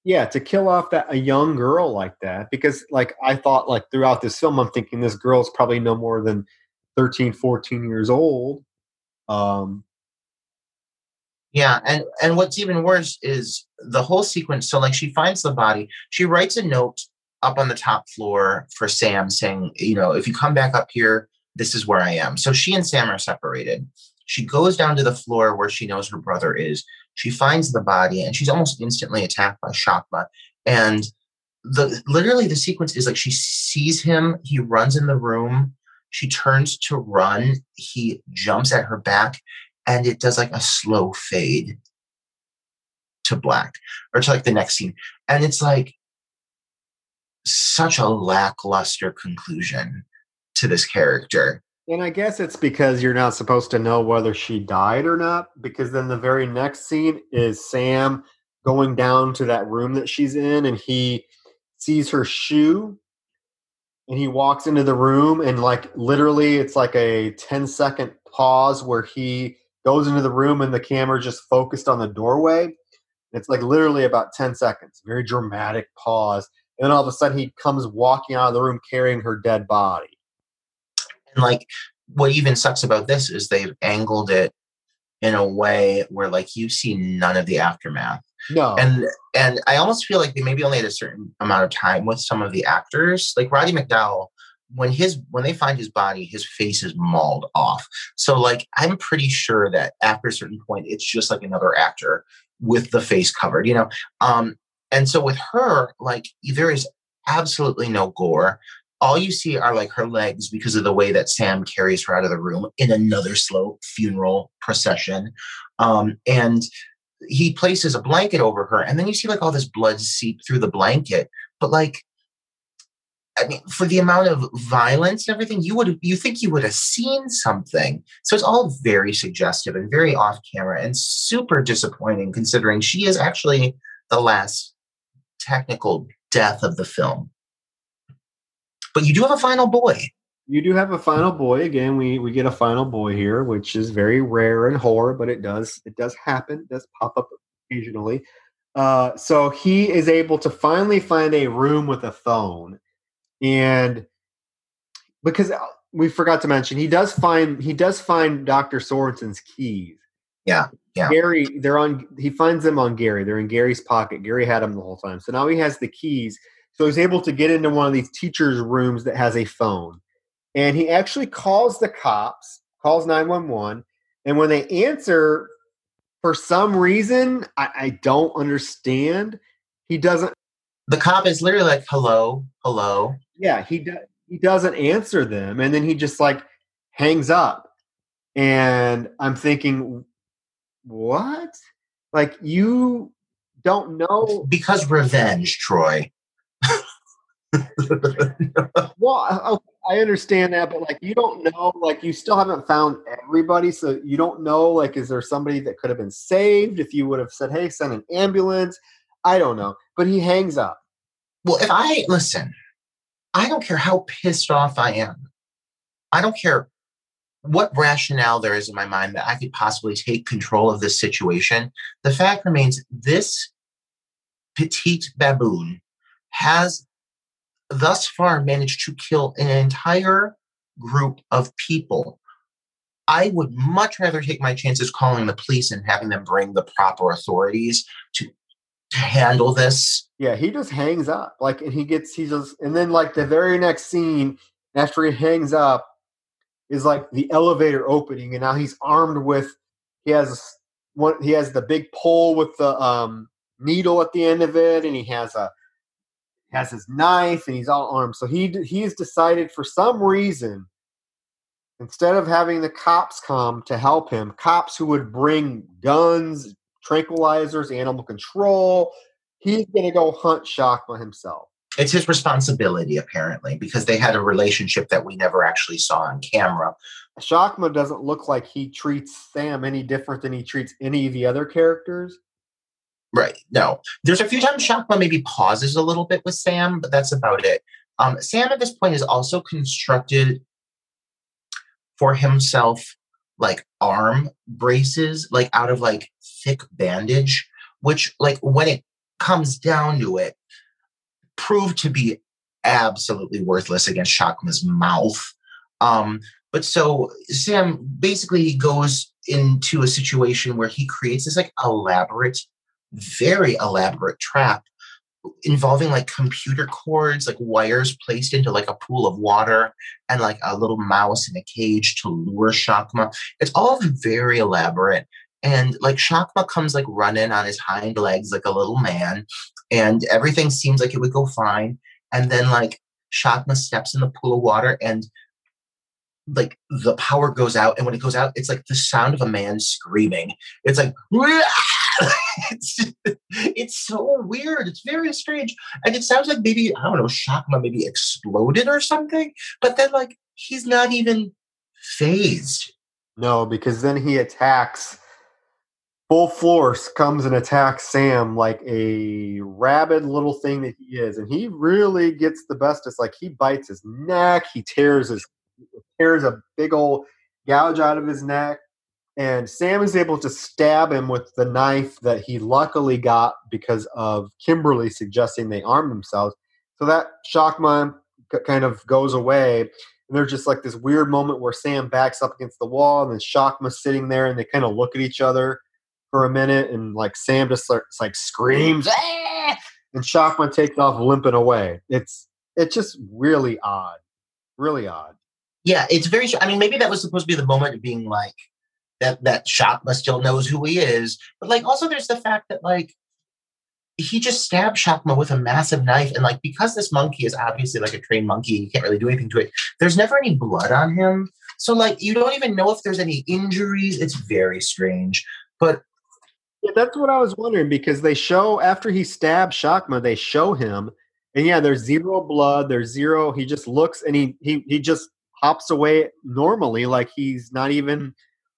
yeah to kill off that a young girl like that because like i thought like throughout this film i'm thinking this girl's probably no more than 13 14 years old. Um yeah and and what's even worse is the whole sequence so like she finds the body she writes a note up on the top floor for sam saying you know if you come back up here this is where i am. So she and sam are separated. She goes down to the floor where she knows her brother is. She finds the body and she's almost instantly attacked by Shakma. And the literally the sequence is like she sees him, he runs in the room, she turns to run, he jumps at her back, and it does like a slow fade to black or to like the next scene. And it's like such a lackluster conclusion to this character. And I guess it's because you're not supposed to know whether she died or not, because then the very next scene is Sam going down to that room that she's in and he sees her shoe and he walks into the room and like literally it's like a 10 second pause where he goes into the room and the camera just focused on the doorway. It's like literally about 10 seconds, very dramatic pause. And then all of a sudden he comes walking out of the room carrying her dead body. And like what even sucks about this is they've angled it in a way where like you see none of the aftermath. No. And and I almost feel like they maybe only had a certain amount of time with some of the actors. Like Roddy McDowall, when his when they find his body, his face is mauled off. So like I'm pretty sure that after a certain point, it's just like another actor with the face covered, you know. Um, and so with her, like there is absolutely no gore. All you see are like her legs because of the way that Sam carries her out of the room in another slow funeral procession. Um, and he places a blanket over her, and then you see like all this blood seep through the blanket. But like I mean, for the amount of violence and everything, you would you think you would have seen something. So it's all very suggestive and very off camera and super disappointing considering she is actually the last technical death of the film. But you do have a final boy. You do have a final boy. Again, we we get a final boy here, which is very rare in horror, but it does it does happen. It does pop up occasionally. Uh, so he is able to finally find a room with a phone and because uh, we forgot to mention he does find he does find Dr. Sorensen's keys. Yeah. Yeah. Gary, they're on he finds them on Gary. They're in Gary's pocket. Gary had them the whole time. So now he has the keys. So he's able to get into one of these teachers' rooms that has a phone. And he actually calls the cops, calls 911, and when they answer, for some reason, I, I don't understand. He doesn't the cop is literally like, "Hello, hello." Yeah, he do, he doesn't answer them, and then he just like hangs up. And I'm thinking, what? Like you don't know because revenge, Troy. [laughs] well, I understand that, but like you don't know, like you still haven't found everybody, so you don't know, like, is there somebody that could have been saved if you would have said, "Hey, send an ambulance"? I don't know. But he hangs up. Well, if I listen, I don't care how pissed off I am. I don't care what rationale there is in my mind that I could possibly take control of this situation. The fact remains this petite baboon has thus far managed to kill an entire group of people. I would much rather take my chances calling the police and having them bring the proper authorities to handle this. Yeah, he just hangs up. Like, and he gets, he just, and then like the very next scene after he hangs up is like the elevator opening, and now he's armed with, he has one, he has the big pole with the um, needle at the end of it, and he has a, has his knife, and he's all armed. So he he's decided for some reason, instead of having the cops come to help him, cops who would bring guns, tranquilizers, animal control. He's going to go hunt Shakma himself. It's his responsibility, apparently, because they had a relationship that we never actually saw on camera. Shakma doesn't look like he treats Sam any different than he treats any of the other characters. Right. No. There's a few times Shakma maybe pauses a little bit with Sam, but that's about it. Um, Sam at this point is also constructed for himself like arm braces, like out of like thick bandage, which like when it comes down to it, proved to be absolutely worthless against Shakma's mouth. Um, but so Sam basically goes into a situation where he creates this like elaborate, very elaborate trap involving like computer cords, like wires placed into like a pool of water and like a little mouse in a cage to lure Shakma. It's all very elaborate. And like Shakma comes like running on his hind legs like a little man, and everything seems like it would go fine. And then like Shakma steps in the pool of water and like the power goes out and when it goes out it's like the sound of a man screaming it's like [laughs] [laughs] it's, it's so weird. It's very strange. And it sounds like maybe i don't know shakma maybe exploded or something but then like he's not even phased. No because then he attacks full force comes and attacks sam like a rabid little thing that he is and he really gets the best it's like he bites his neck he tears his tears a big old gouge out of his neck. And Sam is able to stab him with the knife that he luckily got because of Kimberly suggesting they arm themselves. So that Shakma kind of goes away. And there's just like this weird moment where Sam backs up against the wall and then Shakma's sitting there and they kind of look at each other for a minute and like Sam just starts like screams ah! and Shakma takes off limping away. It's it's just really odd. Really odd. Yeah, it's very I mean maybe that was supposed to be the moment of being like that that Shakma still knows who he is. But like also there's the fact that like he just stabbed Shakma with a massive knife. And like because this monkey is obviously like a trained monkey, you can't really do anything to it. There's never any blood on him. So like you don't even know if there's any injuries. It's very strange. But yeah, that's what I was wondering because they show after he stabs Shakma, they show him, and yeah, there's zero blood. There's zero. He just looks and he he he just hops away normally, like he's not even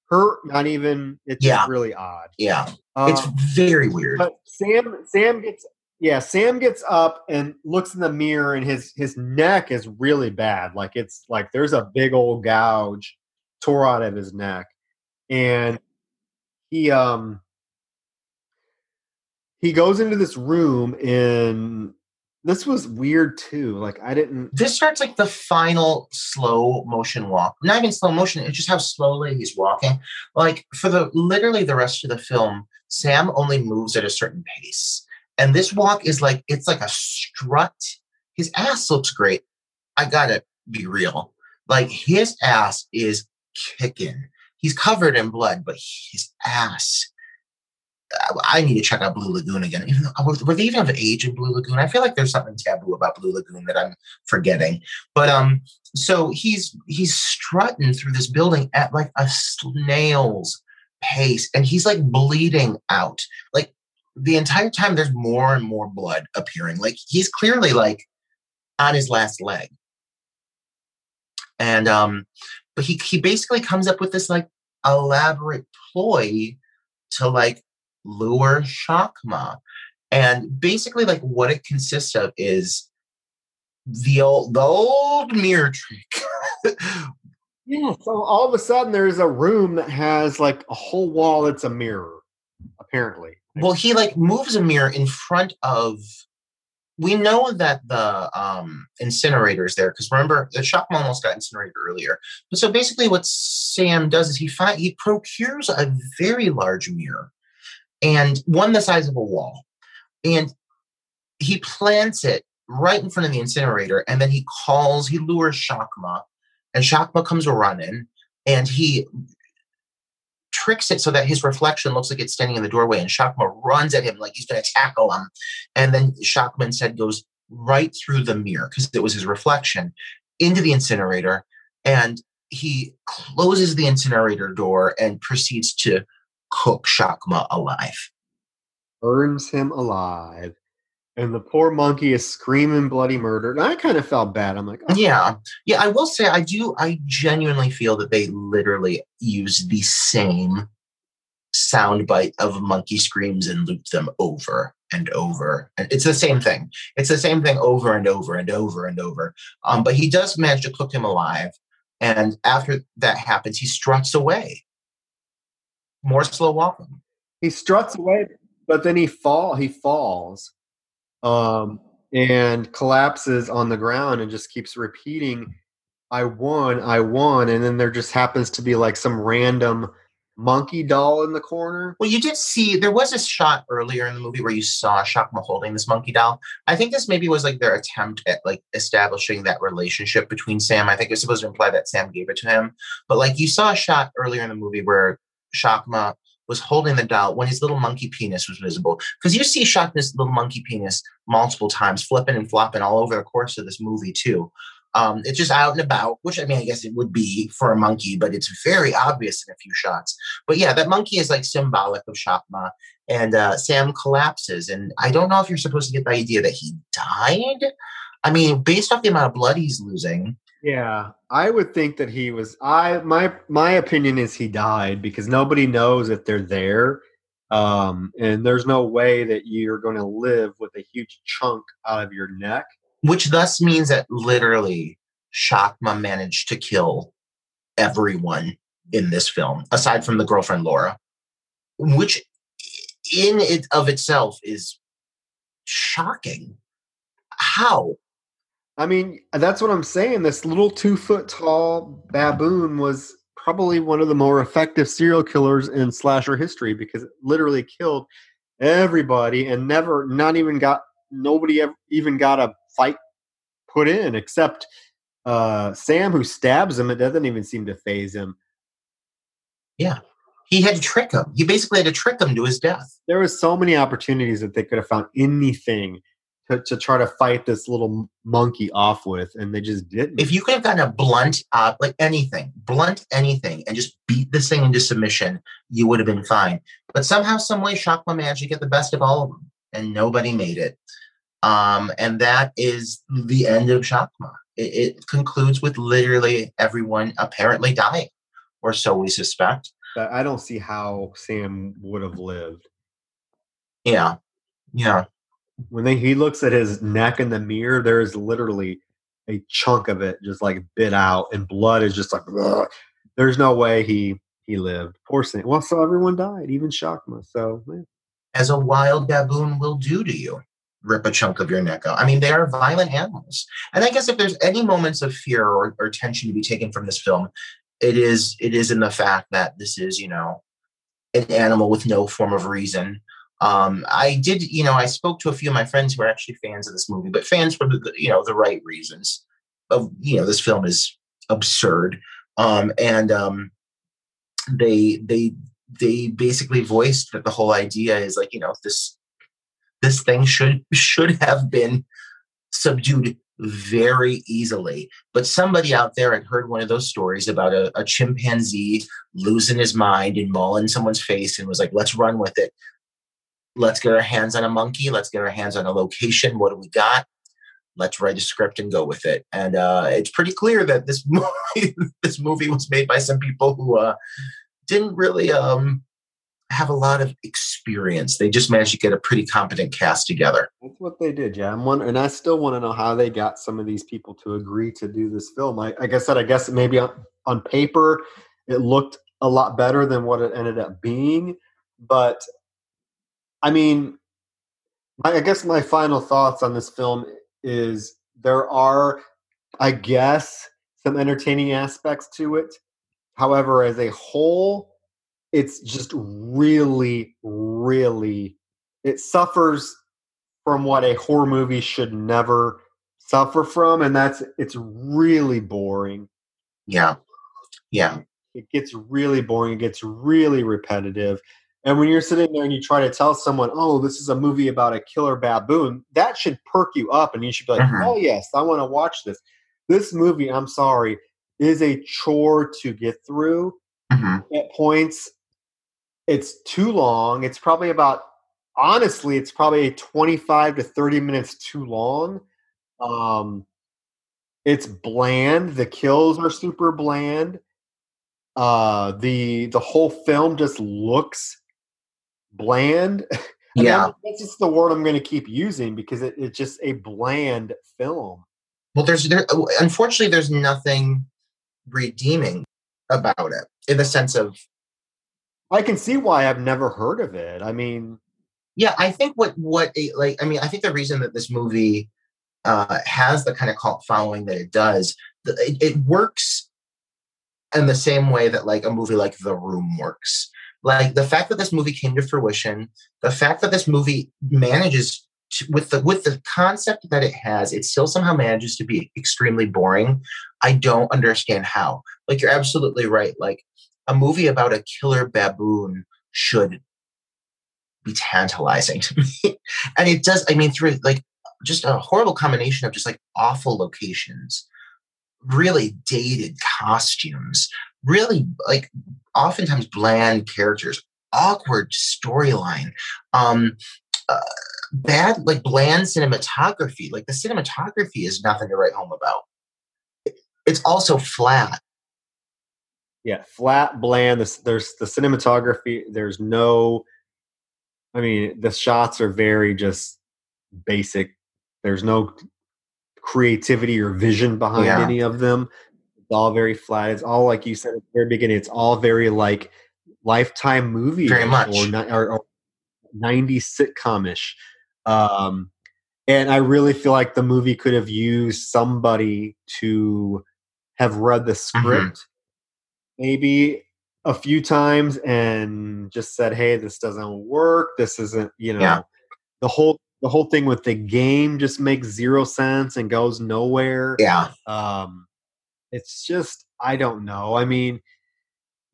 hurt, not even. It's yeah. really odd. Yeah, um, it's very weird. But Sam, Sam gets yeah, Sam gets up and looks in the mirror, and his his neck is really bad. Like it's like there's a big old gouge tore out of his neck, and he um he goes into this room and this was weird too. Like I didn't. This starts like the final slow motion walk. Not even slow motion. It's just how slowly he's walking. Like for the literally the rest of the film, Sam only moves at a certain pace, and this walk is like it's like a strut. His ass looks great. I gotta be real. Like his ass is kicking. He's covered in blood, but his ass I need to check out Blue Lagoon again. Even though, were they even of age in Blue Lagoon? I feel like there's something taboo about Blue Lagoon that I'm forgetting. But um, so he's he's strutting through this building at like a snail's pace, and he's like bleeding out. Like the entire time, there's more and more blood appearing. Like he's clearly like on his last leg. And um, but he he basically comes up with this like elaborate ploy to like lure Shakma. And basically, like what it consists of is the old the old mirror trick. [laughs] yeah. So all of a sudden there's a room that has like a whole wall that's a mirror, apparently. Well, he like moves a mirror in front of we know that the um, incinerator is there because remember the shop almost got incinerated earlier. But so basically, what Sam does is he find he procures a very large mirror and one the size of a wall. And he plants it right in front of the incinerator, and then he calls, he lures Shakma, and Shakma comes running, and he tricks it so that his reflection looks like it's standing in the doorway, and Shakma runs at him like he's going to tackle him. And then Shakma instead goes right through the mirror because it was his reflection into the incinerator, and he closes the incinerator door and proceeds to cook Shakma alive. Burns him alive. And the poor monkey is screaming bloody murder. And I kind of felt bad. I'm like, oh. yeah. Yeah, I will say I do I genuinely feel that they literally use the same soundbite of monkey screams and loop them over and over. And it's the same thing. It's the same thing over and over and over and over. Um, but he does manage to cook him alive. And after that happens, he struts away more slow walking. He struts away, but then he fall he falls, um, and collapses on the ground and just keeps repeating, "I won, I won," and then there just happens to be like some random monkey doll in the corner. Well, you did see there was a shot earlier in the movie where you saw Shakma holding this monkey doll. I think this maybe was like their attempt at like establishing that relationship between Sam. I think it's supposed to imply that Sam gave it to him. But like you saw a shot earlier in the movie where Shakma was holding the doll when his little monkey penis was visible. Because you see Shakma's little monkey penis multiple times, flipping and flopping all over the course of this movie, too. Um, it's just out and about, which I mean, I guess it would be for a monkey, but it's very obvious in a few shots. But yeah, that monkey is like symbolic of Shakma. And uh, Sam collapses. And I don't know if you're supposed to get the idea that he died. I mean, based off the amount of blood he's losing, yeah, I would think that he was. I my my opinion is he died because nobody knows if they're there, um, and there's no way that you're going to live with a huge chunk out of your neck. Which thus means that literally Shakma managed to kill everyone in this film, aside from the girlfriend Laura, which in it of itself is shocking. How? I mean, that's what I'm saying. This little two foot tall baboon was probably one of the more effective serial killers in slasher history because it literally killed everybody and never, not even got, nobody ever even got a fight put in except uh, Sam, who stabs him. It doesn't even seem to phase him. Yeah. He had to trick him. He basically had to trick him to his death. There was so many opportunities that they could have found anything to, to try to fight this little monkey off with, and they just didn't. If you could have gotten a blunt, uh, like anything, blunt anything, and just beat this thing into submission, you would have been fine. But somehow, some way, Shakma managed to get the best of all of them, and nobody made it. Um, and that is the end of Shakma. It, it concludes with literally everyone apparently dying, or so we suspect. I don't see how Sam would have lived. Yeah, yeah. When they, he looks at his neck in the mirror, there is literally a chunk of it just like bit out, and blood is just like. Ugh. There's no way he he lived. Poor Sam. Well, so everyone died, even Shakma. So, as a wild baboon will do to you rip a chunk of your neck out. I mean, they are violent animals. And I guess if there's any moments of fear or, or tension to be taken from this film, it is it is in the fact that this is, you know, an animal with no form of reason. Um, I did, you know, I spoke to a few of my friends who are actually fans of this movie, but fans for the, you know, the right reasons. Of you know, this film is absurd, um, and um, they they they basically voiced that the whole idea is like, you know, this this thing should should have been subdued very easily. But somebody out there had heard one of those stories about a, a chimpanzee losing his mind and mauling someone's face and was like, let's run with it. Let's get our hands on a monkey. Let's get our hands on a location. What do we got? Let's write a script and go with it. And uh, it's pretty clear that this [laughs] movie, this movie was made by some people who uh, didn't really um, have a lot of experience. They just managed to get a pretty competent cast together. That's what they did, yeah. I'm wondering, and I still want to know how they got some of these people to agree to do this film. I, like I said, I guess maybe on, on paper it looked a lot better than what it ended up being, but I mean, my, I guess my final thoughts on this film is there are, I guess, some entertaining aspects to it. However, as a whole, it's just really, really, it suffers from what a horror movie should never suffer from, and that's it's really boring. Yeah. Yeah. It gets really boring. It gets really repetitive. And when you're sitting there and you try to tell someone, oh, this is a movie about a killer baboon, that should perk you up and you should be like, oh, yes, I want to watch this. This movie, I'm sorry, is a chore to get through Mhm. at points. It's too long. It's probably about, honestly, it's probably 25 to 30 minutes too long. Um, it's bland. The kills are super bland. Uh, the the whole film just looks bland. [laughs] And Yeah. that- that's just the word I'm going to keep using because it, it's just a bland film. Well, there's there. Unfortunately, there's nothing redeeming about it in the sense of I can see why I've never heard of it. I mean, yeah. I think what what it, like I mean I think the reason that this movie uh, has the kind of cult following that it does, it, it works in the same way that like a movie like The Room works. Like the fact that this movie came to fruition, the fact that this movie manages to, with the with the concept that it has, it still somehow manages to be extremely boring. I don't understand how. Like you're absolutely right. Like a movie about a killer baboon should be tantalizing to [laughs] me. and it does, I mean, through like just a horrible combination of just like awful locations, really dated costumes, really like oftentimes bland characters, awkward storyline, um, uh, bad, like bland cinematography. Like the cinematography is nothing to write home about. It's also flat. yeah, flat, bland. This, there's the cinematography. There's no, I mean, the shots are very just basic. There's no creativity or vision behind Yeah. any of them. It's all very flat. It's all like you said at the very beginning. It's all very like lifetime movie, Very much. or, or, or 90s sitcom-ish. Um, and I really feel like the movie could have used somebody to have read the Mm-hmm. script maybe a few times and just said, "Hey, this doesn't work. This isn't, you know." Yeah. The whole the whole thing with the game just makes zero sense and goes nowhere. Yeah. Um, it's just I don't know. I mean,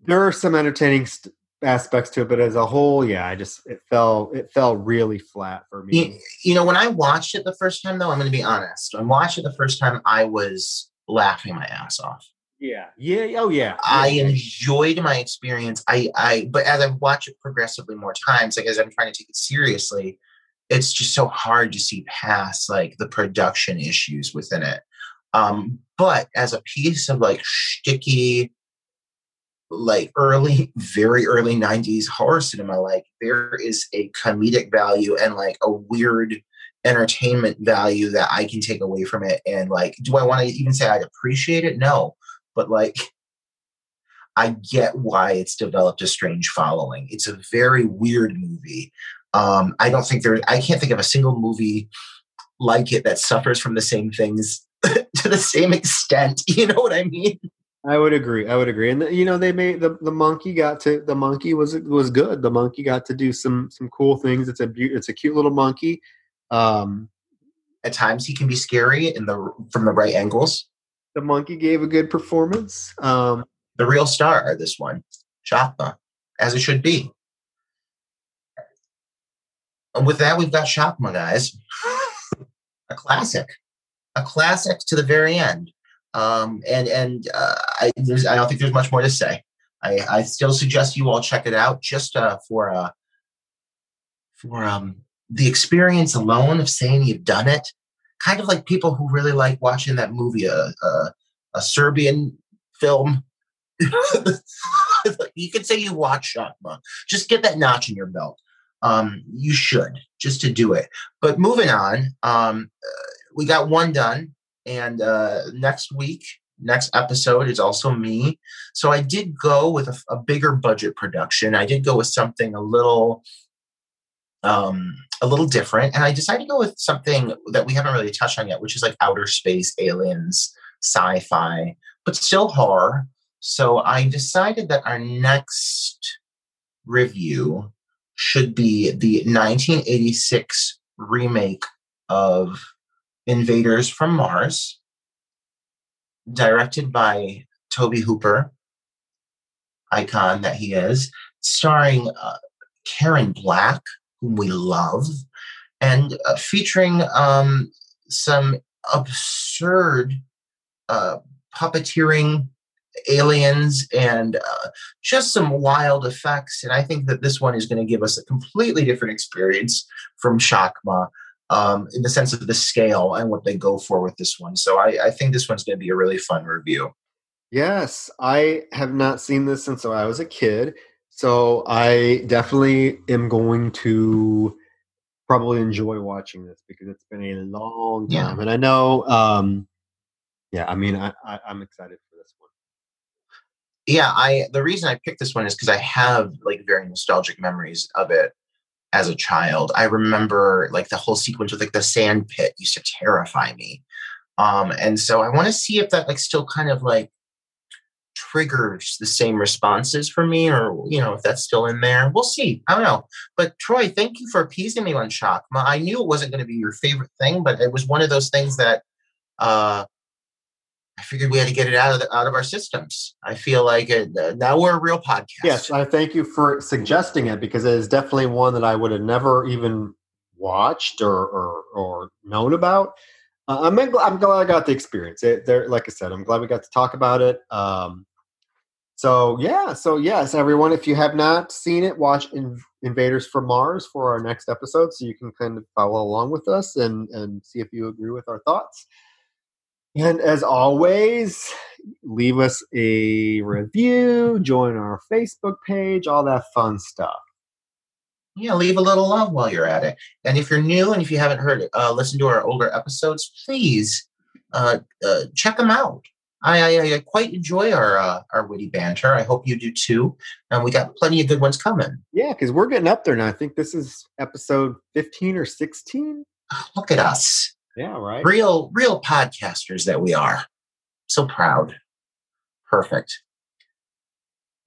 there are some entertaining st- aspects to it, but as a whole, yeah, I just it fell it fell really flat for me. You, you know, when I watched it the first time, though, I'm going to be honest. When I watched it the first time, I was laughing my ass off. Yeah, yeah, oh yeah. I enjoyed my experience. I, I, but as I've watched it progressively more times, like as I'm trying to take it seriously, it's just so hard to see past like the production issues within it. Um, but as a piece of like sticky, like early, [laughs] very early '90s horror cinema, like there is a comedic value and like a weird entertainment value that I can take away from it. And like, do I want to even say I'd appreciate it? No, but like [laughs] I get why it's developed a strange following. It's a very weird movie. Um, I don't think there. I can't think of a single movie like it that suffers from the same things [laughs] to the same extent. [laughs] You know what I mean? I would agree. I would agree. And you know, they made the, the monkey got to the monkey was was good. The monkey got to do some some cool things. It's a it's a cute little monkey. Um, At times, he can be scary in the from the right angles. the monkey gave a good performance. Um, The real star, this one, Shakma, as it should be. And with that, we've got Shakma, guys. [laughs] a classic, a classic to the very end. Um, and and uh, I, I don't think there's much more to say. I, I still suggest you all check it out just uh, for uh, for um, the experience alone of saying you've done it. Kind of like people who really like watching that movie, a uh, uh, a Serbian film. [laughs] you could say you watch Shakma. Just get that notch in your belt. Um, you should just to do it. But moving on, um, we got one done, and uh, next week, next episode is also me. So I did go with a, a bigger budget production. I did go with something a little, um, a little different, and I decided to go with something that we haven't really touched on yet, which is like outer space, aliens, sci-fi, but still horror. So I decided that our next review should be the 1986 remake of Invaders from Mars, directed by Tobe Hooper, icon that he is, starring uh, Karen Black, whom we love, and uh, featuring um, some absurd uh, puppeteering aliens and uh, just some wild effects. And I think that this one is going to give us a completely different experience from Shakma um, in the sense of the scale and what they go for with this one. So I, I think this one's going to be a really fun review. yes, I have not seen this since I was a kid, so I definitely am going to probably enjoy watching this because it's been a long Yeah. time, and I know. Um, yeah, I mean, I, I, I'm excited for this one. yeah i the reason i picked this one is because i have like very nostalgic memories of it as a child i remember like the whole sequence with like the sand pit used to terrify me. Um and so i want to see if that like still kind of like triggers the same responses for me or you know if that's still in there. We'll see. I don't know. But troy thank you for appeasing me on Shakma i knew it wasn't going to be your favorite thing but it was one of those things that uh I figured we had to get it out of the, out of our systems. I feel like it, uh, now we're a real podcast. Yes, I thank you for suggesting it because it is definitely one that I would have never even watched or or, or known about. Uh, I'm I'm glad I got the experience. It, there, like I said, I'm glad we got to talk about it. Um, so yeah, so yes, everyone, if you have not seen it, watch In- Invaders from Mars for our next episode, so you can kind of follow along with us and and see if you agree with our thoughts. And as always, leave us a review, join our Facebook page, all that fun stuff. yeah, leave a little love while you're at it. And if you're new and if you haven't heard, uh, listen to our older episodes, please uh, uh, check them out. I, I, I quite enjoy our uh, our witty banter. I hope you do too. And we got plenty of good ones coming. Yeah, because we're getting up there now. I think this is episode fifteen or sixteen. Look at us, Yeah, right. real real podcasters that we are. So proud. Perfect.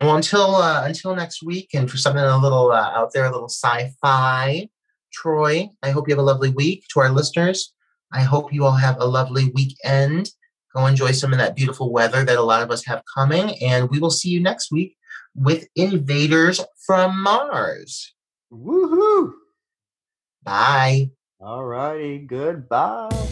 Well, until uh, until next week, and for something a little uh, out there, a little sci-fi. Troy, I hope you have a lovely week. To our listeners, I hope you all have a lovely weekend. Go enjoy some of that beautiful weather that a lot of us have coming, and we will see you next week with Invaders from Mars. Woohoo! Bye. All righty. Goodbye.